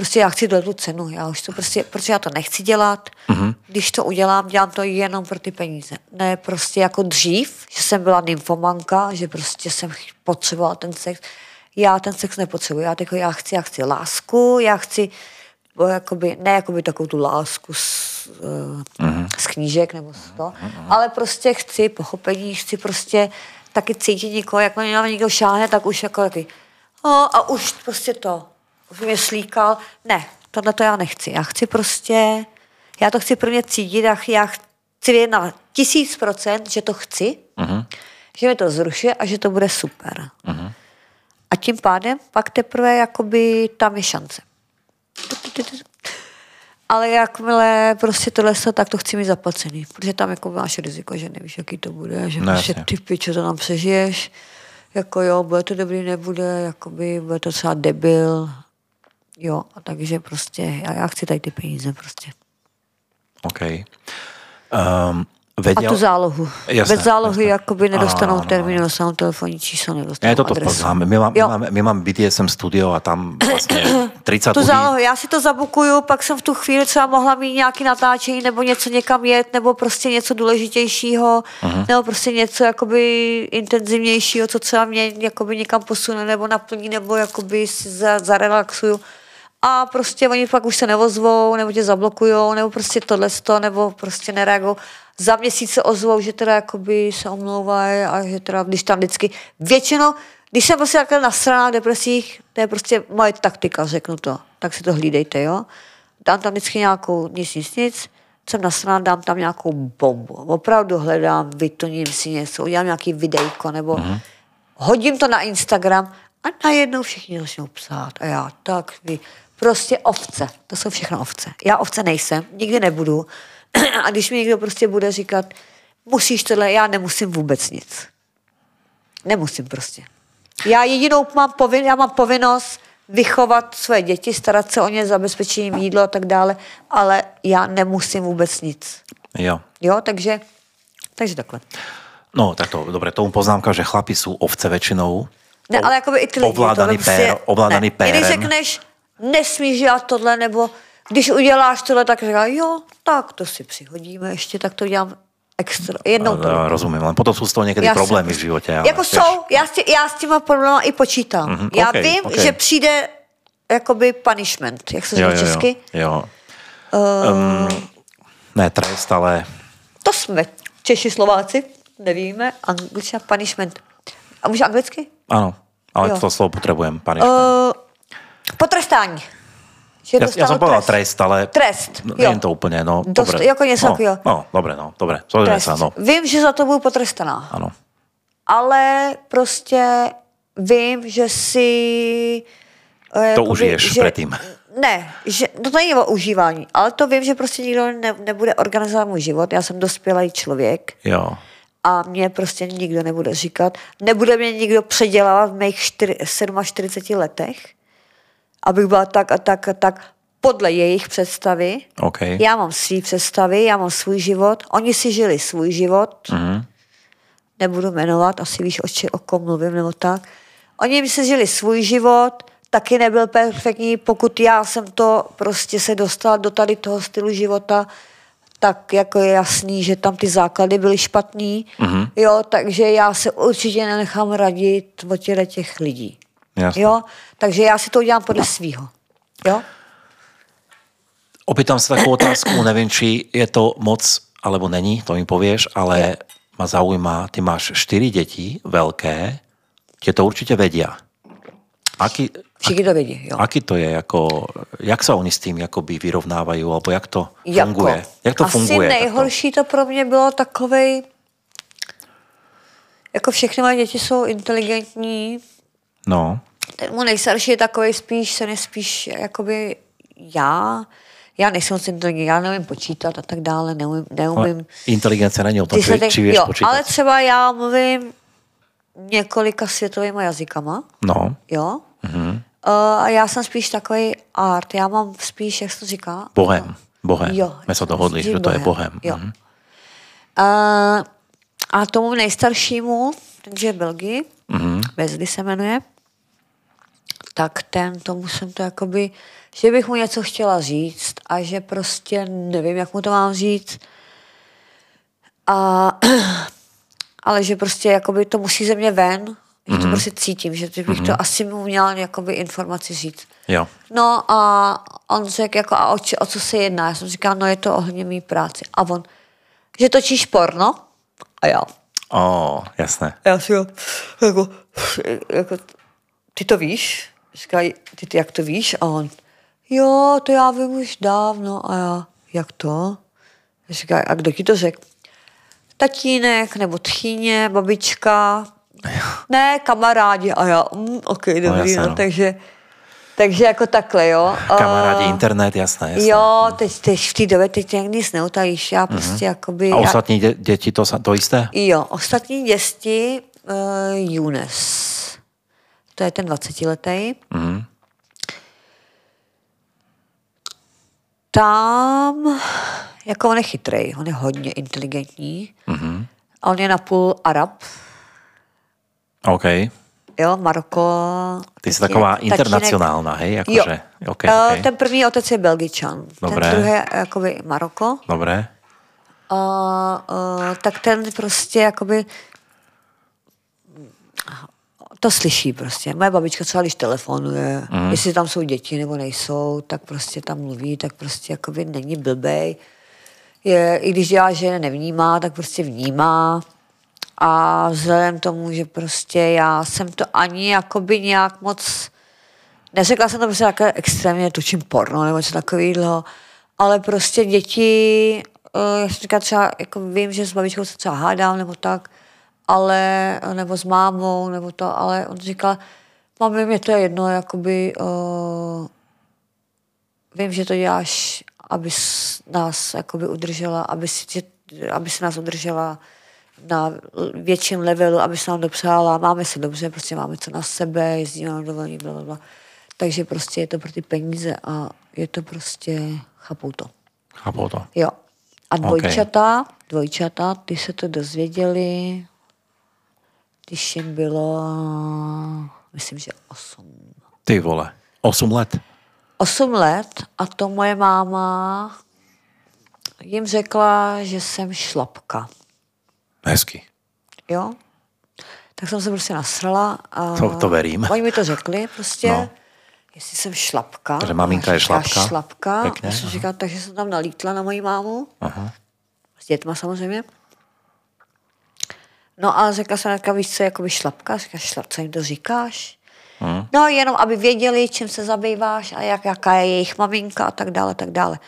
Speaker 2: prostě já chci tu cenu, já už to prostě, protože já to nechci dělat, mm-hmm. když to udělám, dělám to jenom pro ty peníze. Ne prostě jako dřív, že jsem byla nymfomanka, že prostě jsem potřebovala ten sex. Já ten sex nepotřebuji, já, jako, já chci, já chci lásku, já chci jakoby, ne jakoby takovou tu lásku z, uh, z knížek nebo z to, uh-huh. ale prostě chci pochopení, chci prostě taky cítit někoho, jak mě někdo šáhne, tak už jako taky, oh, a už prostě to, už mě slíkal, ne, tohle to já nechci, já chci prostě, já to chci pro mě cítit, a já chci vědět na tisíc procent, že to chci, uh-huh. že mi to zruší a že to bude super. Uh-huh. A tím pádem pak teprve jakoby tam je šance. Ale jakmile prostě tohle se, tak to chci mít zaplacený, protože tam jako máš riziko, že nevíš, jaký to bude, že no, prostě ty piče to tam přežiješ, jako jo, bude to dobrý, nebude, jakoby bude to třeba debil, jo, a takže prostě já, já chci tady ty peníze prostě.
Speaker 1: OK. Um, Vedel...
Speaker 2: A tu zálohu. Jasné, Bez zálohy jasné. jakoby nedostanou termín, dostanou telefonní číslo, nedostanou
Speaker 1: Je to to poznáme. My, mám, my, mám, my mám BDSM studio a tam vlastně 30
Speaker 2: Tu zálohu, já si to zabukuju, pak jsem v tu chvíli třeba mohla mít nějaký natáčení nebo něco někam jet, nebo prostě něco důležitějšího, uh-huh. nebo prostě něco jakoby intenzivnějšího, co třeba mě jakoby někam posune nebo naplní, nebo jakoby za, zarelaxuju a prostě oni pak už se nevozvou, nebo tě zablokujou, nebo prostě tohle nebo prostě nereagují za měsíc se ozvou, že teda jakoby se omlouvají a že teda, když tam vždycky, většinou, když jsem prostě takhle na stranách, depresích, to je prostě moje taktika, řeknu to, tak si to hlídejte, jo. dám tam vždycky nějakou nic, nic, nic, jsem nasraná, dám tam nějakou bombu. Opravdu hledám, vytoním si něco, udělám nějaký videjko, nebo mm-hmm. hodím to na Instagram a najednou všichni začnou psát. A já, tak vy, prostě ovce, to jsou všechno ovce. Já ovce nejsem, nikdy nebudu. a když mi někdo prostě bude říkat, musíš tohle, já nemusím vůbec nic. Nemusím prostě. Já jedinou mám, povin, já mám povinnost vychovat své děti, starat se o ně, zabezpečit jim jídlo a tak dále, ale já nemusím vůbec nic.
Speaker 1: Jo.
Speaker 2: Jo, takže, takže takhle.
Speaker 1: No, tak to, dobre, tomu poznámka, že chlapi sú ovce väčšinou.
Speaker 2: Ne, ale jakoby i ty lidi.
Speaker 1: Ovládaný,
Speaker 2: tohle
Speaker 1: pér, ovládaný
Speaker 2: ne. I Když
Speaker 1: pérem.
Speaker 2: řekneš, nesmíš dělat tohle, nebo když uděláš tohle, tak říká, jo, tak to si přihodíme ještě, tak to dělám extra. Jednou to.
Speaker 1: Rozumím, len potom sú z toho niekedy
Speaker 2: Já
Speaker 1: problémy
Speaker 2: jsem-
Speaker 1: v živote. Ale,
Speaker 2: Jako jsou, já s, tě, já s těma problémy i počítám.
Speaker 1: Mhm,
Speaker 2: já
Speaker 1: okej,
Speaker 2: vím,
Speaker 1: okej.
Speaker 2: že přijde jakoby punishment, jak se říká česky.
Speaker 1: jo. jo.
Speaker 2: Uh,
Speaker 1: Um, ne trest, ale
Speaker 2: To jsme Češi, Slováci, nevíme, angličtina punishment. A může anglicky?
Speaker 1: áno, ale
Speaker 2: Jo.
Speaker 1: to slovo potrebujem, punishment.
Speaker 2: Uh, potrestání. Že
Speaker 1: ja, ja som povedal trest, ale
Speaker 2: Trest,
Speaker 1: no,
Speaker 2: jo.
Speaker 1: to úplne, no,
Speaker 2: Dost-
Speaker 1: dobre.
Speaker 2: jako něco
Speaker 1: no,
Speaker 2: takového.
Speaker 1: No, dobre, no, dobre,
Speaker 2: Trest.
Speaker 1: sa, no.
Speaker 2: Vím, že za to budu potrestaná.
Speaker 1: Áno.
Speaker 2: ale prostě vím, že si... eh,
Speaker 1: To
Speaker 2: jakoby,
Speaker 1: užiješ
Speaker 2: že,
Speaker 1: předtím.
Speaker 2: Ne, že, no to není o užívání, ale to vím, že prostě nikdo ne, nebude organizovat můj život. Já jsem dospělý člověk
Speaker 1: Jo.
Speaker 2: a mě prostě nikdo nebude říkat, nebude mě nikdo předělávat v mých čtyři, 47 letech, abych byla tak a tak a tak podle jejich představy.
Speaker 1: OK.
Speaker 2: Já mám svý představy, já mám svůj život, oni si žili svůj život,
Speaker 1: Mhm.
Speaker 2: nebudu jmenovat, asi víš, o, či, o kom mluvím, nebo tak. Oni si žili svůj život, taky nebyl perfektní, pokud já jsem to prostě se dostala do tady toho stylu života, tak jako je jasný, že tam ty základy byly špatný, mm-hmm. jo, takže já se určitě nenechám radit od těch lidí.
Speaker 1: Jasné.
Speaker 2: Jo, takže já si to udělám podle svýho. Jo?
Speaker 1: Opýtam sa takú otázku, neviem, či je to moc, alebo není, to mi povieš, ale ma zaujíma, ty máš 4 deti, veľké, tie to určite vedia. Aký,
Speaker 2: Všichni to vědí, jo.
Speaker 1: aký to je, ako, jak sa oni s tým akoby vyrovnávajú, alebo jak to
Speaker 2: Jako,
Speaker 1: funguje? Jak to
Speaker 2: asi
Speaker 1: funguje? takto?
Speaker 2: nejhorší to pro mě bylo takovej, jako všechny moje děti jsou inteligentní,
Speaker 1: No,
Speaker 2: ten můj nejstarší je takový spíš, se nespíš jakoby já, já nejsem moc inteligentní, já nevím počítat a tak dále, neumím,
Speaker 1: ale
Speaker 2: neumím
Speaker 1: inteligencia není o tom,
Speaker 2: se tak- jo,
Speaker 1: počítať.
Speaker 2: ale třeba já mluvím několika světovými jazykama,
Speaker 1: No,
Speaker 2: jo,
Speaker 1: mhm.
Speaker 2: uh, a já jsem spíš takový art, já mám spíš, jak se to říká?
Speaker 1: bohem. Bohem.
Speaker 2: Jo.
Speaker 1: My sa dohodli, že to je bohem.
Speaker 2: Jo.
Speaker 1: Mhm.
Speaker 2: Uh, a tomu nejstaršímu, takže je v Belgii,
Speaker 1: Mhm.
Speaker 2: Wesley se jmenuje, tak ten, tomu jsem to jakoby, že bych mu něco chtěla říct a že prostě nevím, jak mu to mám říct. A, ale že prostě jakoby to musí ze mě ven, že to prostě cítím, že bych to asi mu měla jakoby informaci říct.
Speaker 1: Jo.
Speaker 2: No a on řekl, jako, a o, či, o co se jedná? Já jsem říkala, no je to ohledně mý práci. A on, že točíš porno? A já,
Speaker 1: Ó, jasné.
Speaker 2: já si jo, jako, jako, ty to víš? Říkají, ty, ty jak to víš? A on, jo, to já vím už dávno. A já, jak to? Říkají, a kdo ti to řekl? Tatínek, nebo tchýně, babička, ne, kamarádi. A já, mm, ok, dobrý, no,
Speaker 1: jasně,
Speaker 2: no,
Speaker 1: no.
Speaker 2: takže, takže jako takhle, jo.
Speaker 1: Kamarádi,
Speaker 2: A-
Speaker 1: internet, jasné, jasné.
Speaker 2: Jo, teď, teď v té době teď jak nic neutajíš. Já prostě jakoby...
Speaker 1: Mhm. A ostatní de- deti to, to isté?
Speaker 2: jo, ostatní děsti, uh, Younes, to je ten 20-letý,
Speaker 1: Mhm.
Speaker 2: tam, jako on je chytrý, on je hodně inteligentní
Speaker 1: Mhm.
Speaker 2: a on je napůl Arab,
Speaker 1: OK.
Speaker 2: Jo, Maroko.
Speaker 1: Ty si
Speaker 2: tatínek-
Speaker 1: taková
Speaker 2: tatínek-
Speaker 1: internacionálna, hej?
Speaker 2: Jo.
Speaker 1: Akože, OK,
Speaker 2: Eh,
Speaker 1: OK.
Speaker 2: Ten první otec je Belgičan,
Speaker 1: Dobré.
Speaker 2: ten druhý je jakoby Maroko.
Speaker 1: Dobre.
Speaker 2: A, uh, tak ten prostě jakoby to slyší prostě. Moje babička třeba, když telefonuje, mm. jestli tam jsou děti nebo nejsou, tak prostě tam mluví, tak prostě jakoby není blbej. Je, I když dělá, že nevnímá, tak prostě vnímá. A vzhledem tomu, že prostě já jsem to ani jakoby nějak moc neřekla jsem to prostě takhle extrémně točím porno nebo něco takového, ale prostě děti, uh, já jsem říkala třeba, jako vím, že s babičkou se třeba hádám nebo tak, ale, nebo s mámou, nebo to, ale on říkal, mami, mě to je jedno, jakoby, uh, vím, že to děláš, aby nás jakoby udržela, aby si, aby si nás udržela na větším levelu, aby se nám dopřála, máme se dobře, prostě máme co na sebe, jezdíme na dovolení, bla, bla, bla. Takže prostě je to pro ty peníze a je to prostě, chápou to.
Speaker 1: Chápou to.
Speaker 2: Jo. A dvojčata, okay. dvojčata, ty se to dozvěděli, když jim bylo, myslím, že osm.
Speaker 1: Ty vole, osm let?
Speaker 2: Osm let a to moje máma jim řekla, že jsem šlapka.
Speaker 1: Hezky.
Speaker 2: Jo. Tak jsem se prostě nasrala. A
Speaker 1: to, to verím.
Speaker 2: Oni mi to řekli prostě. No. Jestli jsem šlapka.
Speaker 1: Takže maminka je šlapka.
Speaker 2: šlapka. Pěkně, já jsem říkala, takže jsem tam nalítla na moji mámu. Aha. S dětma samozřejmě. No a řekla jsem, jaká víš, co je jakoby šlapka? Říká, šlap, co jim to říkáš? Hmm. No jenom, aby věděli, čím se zabýváš a jak, jaká je jejich maminka a tak dále, tak dále.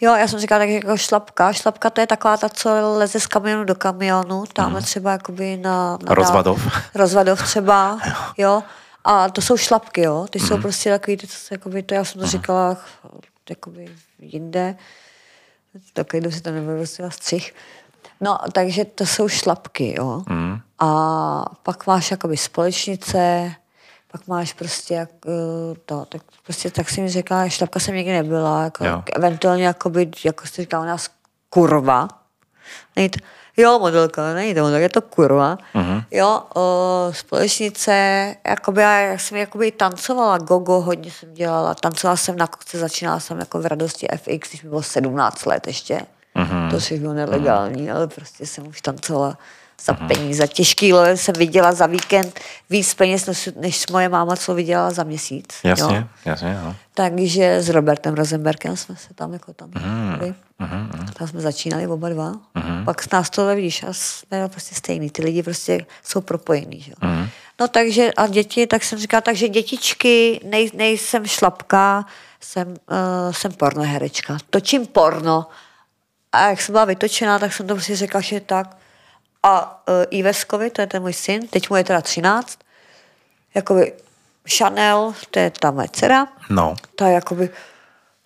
Speaker 2: Jo, já jsem říkala tak jako šlapka. Šlapka to je taková ta, co leze z kamionu do kamionu, tam hmm. třeba jakoby na, na
Speaker 1: Rozvadov.
Speaker 2: rozvadov třeba, jo. A to jsou šlapky, jo. Ty hmm. jsou prostě takový, ty, co, jakoby, to já jsem to hmm. říkala jakoby jinde. Takový, kdo si to nebudu prostě střih. No, takže to jsou šlapky, jo. Mm. A pak máš jakoby společnice, pak máš prostě jak, eh, to, tak prostě tak si mi řekla, šlapka jsem nikdy nebyla, jako, jo. eventuálně jakoby, jako jste říkala u nás kurva. Není to, jo, modelka, není to modelka, je to kurva. Mm-hmm. Jo, o, společnice, jakoby, já jsem jakoby tancovala gogo, hodně jsem dělala, tancovala jsem na kokce, začínala jsem jako v radosti FX, když mi bylo 17 let ještě. Mm-hmm. To si bylo nelegální, mm-hmm. ale prostě jsem už tancovala za mm-hmm. peníze. Těžký love jsem viděla za víkend víc peněz, než, moje máma, co viděla za měsíc.
Speaker 1: Jasně,
Speaker 2: jo.
Speaker 1: jasně, jo.
Speaker 2: Takže s Robertem Rosenbergem jsme se tam jako tam mm-hmm. mm-hmm. Tam jsme začínali oba dva. Mm-hmm. Pak s nás to vidíš a jsme prostě stejný. Ty lidi prostě jsou propojení. Že? Mm-hmm. No takže a děti, tak jsem říkala, takže dětičky, nej, nejsem šlapka, jsem, uh, jsem pornoherečka. Točím porno a jak jsem byla vytočená, tak jsem to prostě řekla, že tak. A uh, Iveskovi, to je ten můj syn, teď mu je teda 13, jakoby Chanel, to je ta moje dcera,
Speaker 1: no.
Speaker 2: ta jakoby,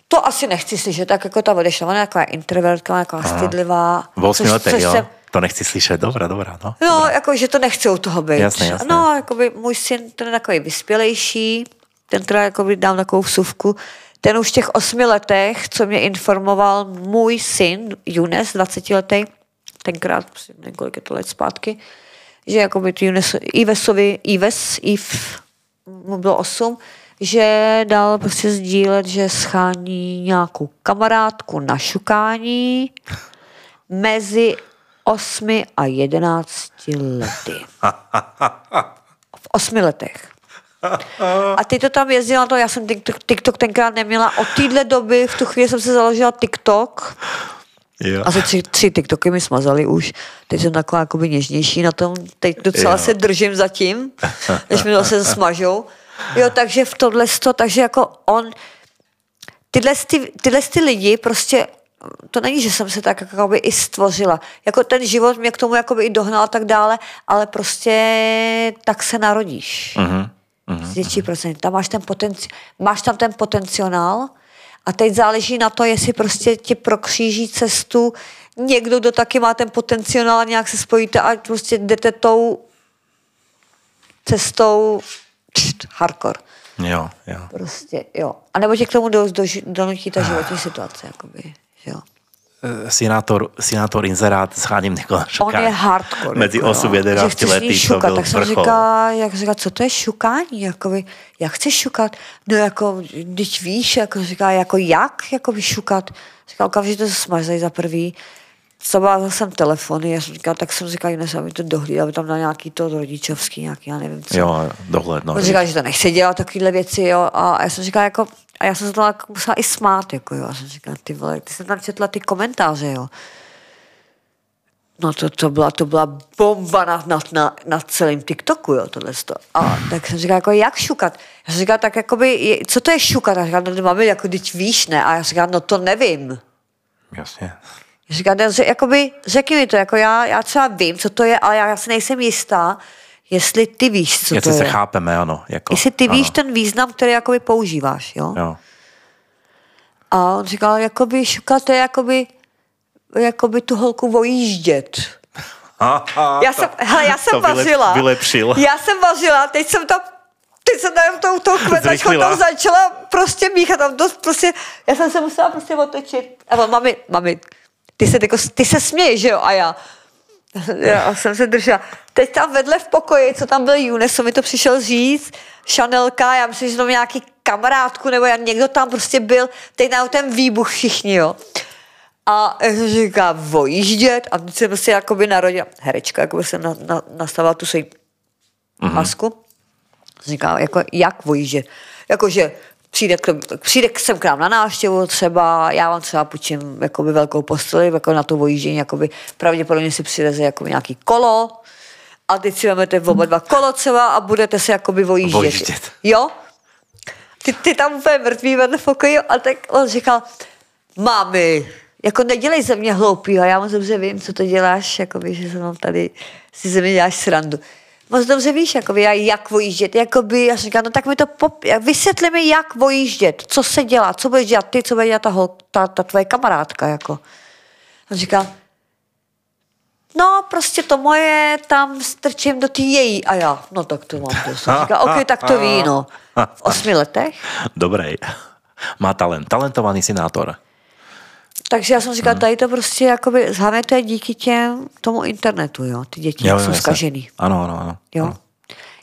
Speaker 2: to asi nechci slyšet, tak jako ta odešla, ona je taková introvertka, taková Aha. stydlivá.
Speaker 1: V 8 letech, jo? Jsem, to nechci slyšet, dobrá, dobrá, no.
Speaker 2: No,
Speaker 1: dobrá.
Speaker 2: jako, že to nechci u toho být.
Speaker 1: Jasně, jasně.
Speaker 2: No, jakoby můj syn, ten je takový vyspělejší, ten teda jakoby dám takovou vsuvku, ten už v těch osmi letech, co mě informoval můj syn, Junes, 20 letý, tenkrát, několik je to let zpátky, že jako by Junes, Ivesovi, Ives, Iv, mu bylo 8, že dal prostě sdílet, že schání nějakou kamarádku na šukání mezi 8 a 11 lety. V 8 letech. A ty to tam jezdila to, já jsem TikTok, TikTok tenkrát neměla. Od téhle doby, v tu chvíli jsem se založila TikTok.
Speaker 1: Jo.
Speaker 2: Asi tři, tři TikToky mi smazali už. Teď jsem taková jakoby něžnější na tom. Teď docela jo. se držím zatím, než mi zase smažou. Jo, takže v tohle to, takže jako on, tyhle, ty, tyhle ty lidi prostě to není, že jsem se tak jakoby i stvořila. Jako ten život mě k tomu jakoby i dohnal a tak dále, ale prostě tak se narodíš. Uh-huh. Uh-huh. Z větší procent. Tam máš ten, potenci- máš tam ten potenciál a teď záleží na to, jestli prostě ti prokříží cestu někdo, kdo taky má ten potenciál a nějak se spojíte a prostě jdete tou cestou pšt, hardcore.
Speaker 1: Jo, jo.
Speaker 2: Prostě, jo. A nebo tě k tomu do, do, donutí ta životní situace, jakoby, jo.
Speaker 1: Eh, sinátor, sinátor Inzerát s Cháním Nikolášem.
Speaker 2: On je hardcore.
Speaker 1: Mezi 8 a 11 lety
Speaker 2: šukat,
Speaker 1: to byl
Speaker 2: tak jsem říká, jak říká, co to je šukání? Jakoby, jak chceš šukat? No jako, když víš, jako říká, jako jak, jako šukat? Říká, okamžitě to smažej za prvý. Zabával jsem telefony, já jsem říkal, tak jsem říkal, Ines, aby to dohlídal, aby tam na nějaký to rodičovský, nějaký, já nevím co.
Speaker 1: Jo, dohled, no.
Speaker 2: On říkal, že to nechce dělat takovéhle věci, jo, a já jsem říkal, jako, a já jsem se to jako musela i smát, jako jo. A jsem říkala, ty vole, ty jsem tam četla ty komentáře, jo. No to, to, byla, to byla bomba na, na, na, na celém TikToku, jo, tohle. A tak jsem říkala, jako jak šukat? Já jsem říkala, tak jakoby, co to je šukat? A říkala, no máme, jako teď víš, ne? A já říkala, no to nevím.
Speaker 1: Jasně.
Speaker 2: Já říkala, no, jakoby, řekni mi to, jako já, já třeba vím, co to je, ale já, já si nejsem jistá, jestli ty víš, co
Speaker 1: jestli
Speaker 2: to
Speaker 1: se
Speaker 2: je.
Speaker 1: chápeme, ano. Jako,
Speaker 2: Jestli ty
Speaker 1: ano.
Speaker 2: víš ten význam, který jakoby používáš, jo?
Speaker 1: Jo.
Speaker 2: A on říkal, jakoby šukat, to je jakoby, jakoby tu holku vojíždět. Já jsem, hele, já jsem
Speaker 1: to
Speaker 2: vařila.
Speaker 1: vylepšil.
Speaker 2: Já jsem vařila, teď jsem to teď jsem tam tou, tou
Speaker 1: Zrychlila.
Speaker 2: tam začala prostě míchat. Tam to prostě, já jsem se musela prostě otočit. A mami, mami, ty se, jako, ty se směješ, že jo? A já, já jsem se držela. Teď tam vedle v pokoji, co tam byl Junes, co mi to přišel říct, Šanelka, já myslím, že měl nějaký kamarádku, nebo já, někdo tam prostě byl, teď na ten výbuch všichni, jo. A já jsem říká, vojíždět, a teď se prostě jakoby narodila herečka, jako jsem na, na, nastavila tu svoji mm-hmm. masku. Říká, jako, jak vojíždět? Jakože přijde, k, přijde k- sem k nám na návštěvu třeba, já vám třeba půjčím jakoby velkou posteli, jako na to vojíždění, jakoby pravděpodobně si přiveze jako nějaký kolo, a teď si vezmete oba dva kolo třeba a budete se jakoby vojíždět.
Speaker 1: Vojíždět.
Speaker 2: Jo? Ty, ty tam úplně mrtvý vedle v pokoji a tak on říkal, mami, jako nedělej ze mě hloupý, a já moc dobře vím, co to děláš, jakoby, že se mám tady, si ze mě děláš srandu. Moc dobře víš, jakoby, jak vojíždět, jakoby, já jsem říkala, no tak mi to pop, vysvětli mi, jak vojíždět, co se dělá, co budeš dělat ty, co bude dělat ta, hol, ta, ta tvoje kamarádka, jako. On říká, no prostě to moje, tam strčím do té její. A já, no tak to mám to. OK, tak to ví, no. V osmi letech.
Speaker 1: Dobrej. Má talent. Talentovaný senátor.
Speaker 2: Takže já jsem říkala, tady to prostě jakoby, je díky těm, tomu internetu, jo. Ty děti
Speaker 1: Jo,
Speaker 2: jsou
Speaker 1: jasně.
Speaker 2: zkažený.
Speaker 1: Ano, ano, ano.
Speaker 2: Jo.
Speaker 1: Ano.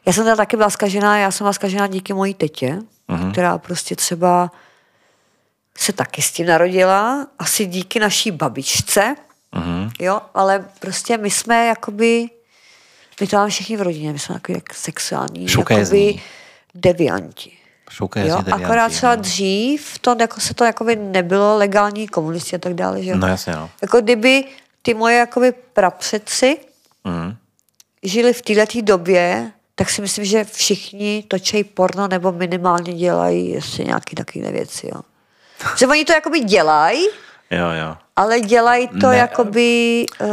Speaker 2: Já jsem teda taky byla zkažená, já jsem byla zkažená díky mojí tetě,
Speaker 1: Mhm.
Speaker 2: která prostě třeba se taky s tím narodila, asi díky naší babičce,
Speaker 1: Mhm.
Speaker 2: jo, ale prostě my jsme jakoby, my to máme všichni v rodině, my jsme takový jak sexuální,
Speaker 1: Šukézní.
Speaker 2: jakoby devianti.
Speaker 1: Šoukézní
Speaker 2: Jo, akorát třeba
Speaker 1: no.
Speaker 2: dřív to, jako se to jakoby nebylo legální komunisti a tak dále, že jo.
Speaker 1: No jasně, no.
Speaker 2: Jako kdyby ty moje jakoby prapředci
Speaker 1: Mhm.
Speaker 2: žili v této době, tak si myslím, že všichni točejí porno nebo minimálně dělají ještě nějaké takové věci, jo. Že oni to jakoby dělají,
Speaker 1: Jo, jo.
Speaker 2: ale dělají to
Speaker 1: Ne.
Speaker 2: jakoby uh,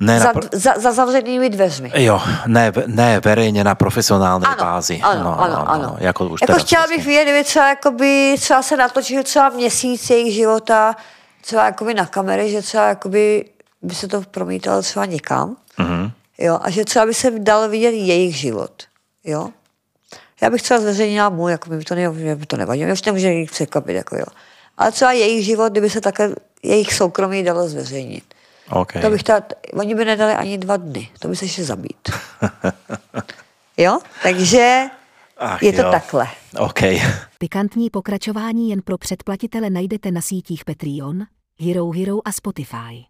Speaker 1: Ne, na
Speaker 2: za,
Speaker 1: pr-
Speaker 2: za, za zavřenými dveřmi.
Speaker 1: Jo, ne, ne verejně na profesionální
Speaker 2: Ano,
Speaker 1: bázi.
Speaker 2: ano,
Speaker 1: no,
Speaker 2: ano,
Speaker 1: no,
Speaker 2: ano.
Speaker 1: No, jako už
Speaker 2: jako chtěla
Speaker 1: vlastně.
Speaker 2: bych vidět, kdyby třeba, jakoby, třeba se natočil třeba měsíc jejich života, třeba jakoby na kamery, že třeba jakoby by se to promítalo třeba někam.
Speaker 1: Mhm.
Speaker 2: Jo, a že třeba by se dal vidět jejich život. Jo. Já bych třeba zveřejnila můj, jako by to, ne, mě by to nevadilo, mě už nemůže jich překvapit, jako jo. Ale třeba jejich život, kdyby se také jejich soukromí dalo zveřejnit.
Speaker 1: Okay.
Speaker 2: To bych ta, oni by nedali ani dva dny, to by se šli zabít. jo, takže
Speaker 1: Ach,
Speaker 2: je to
Speaker 1: jo.
Speaker 2: takhle.
Speaker 1: OK.
Speaker 3: Pikantní pokračování jen pro předplatitele najdete na sítích Patreon, Hero Hero a Spotify.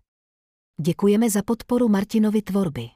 Speaker 3: Děkujeme za podporu Martinovy tvorby.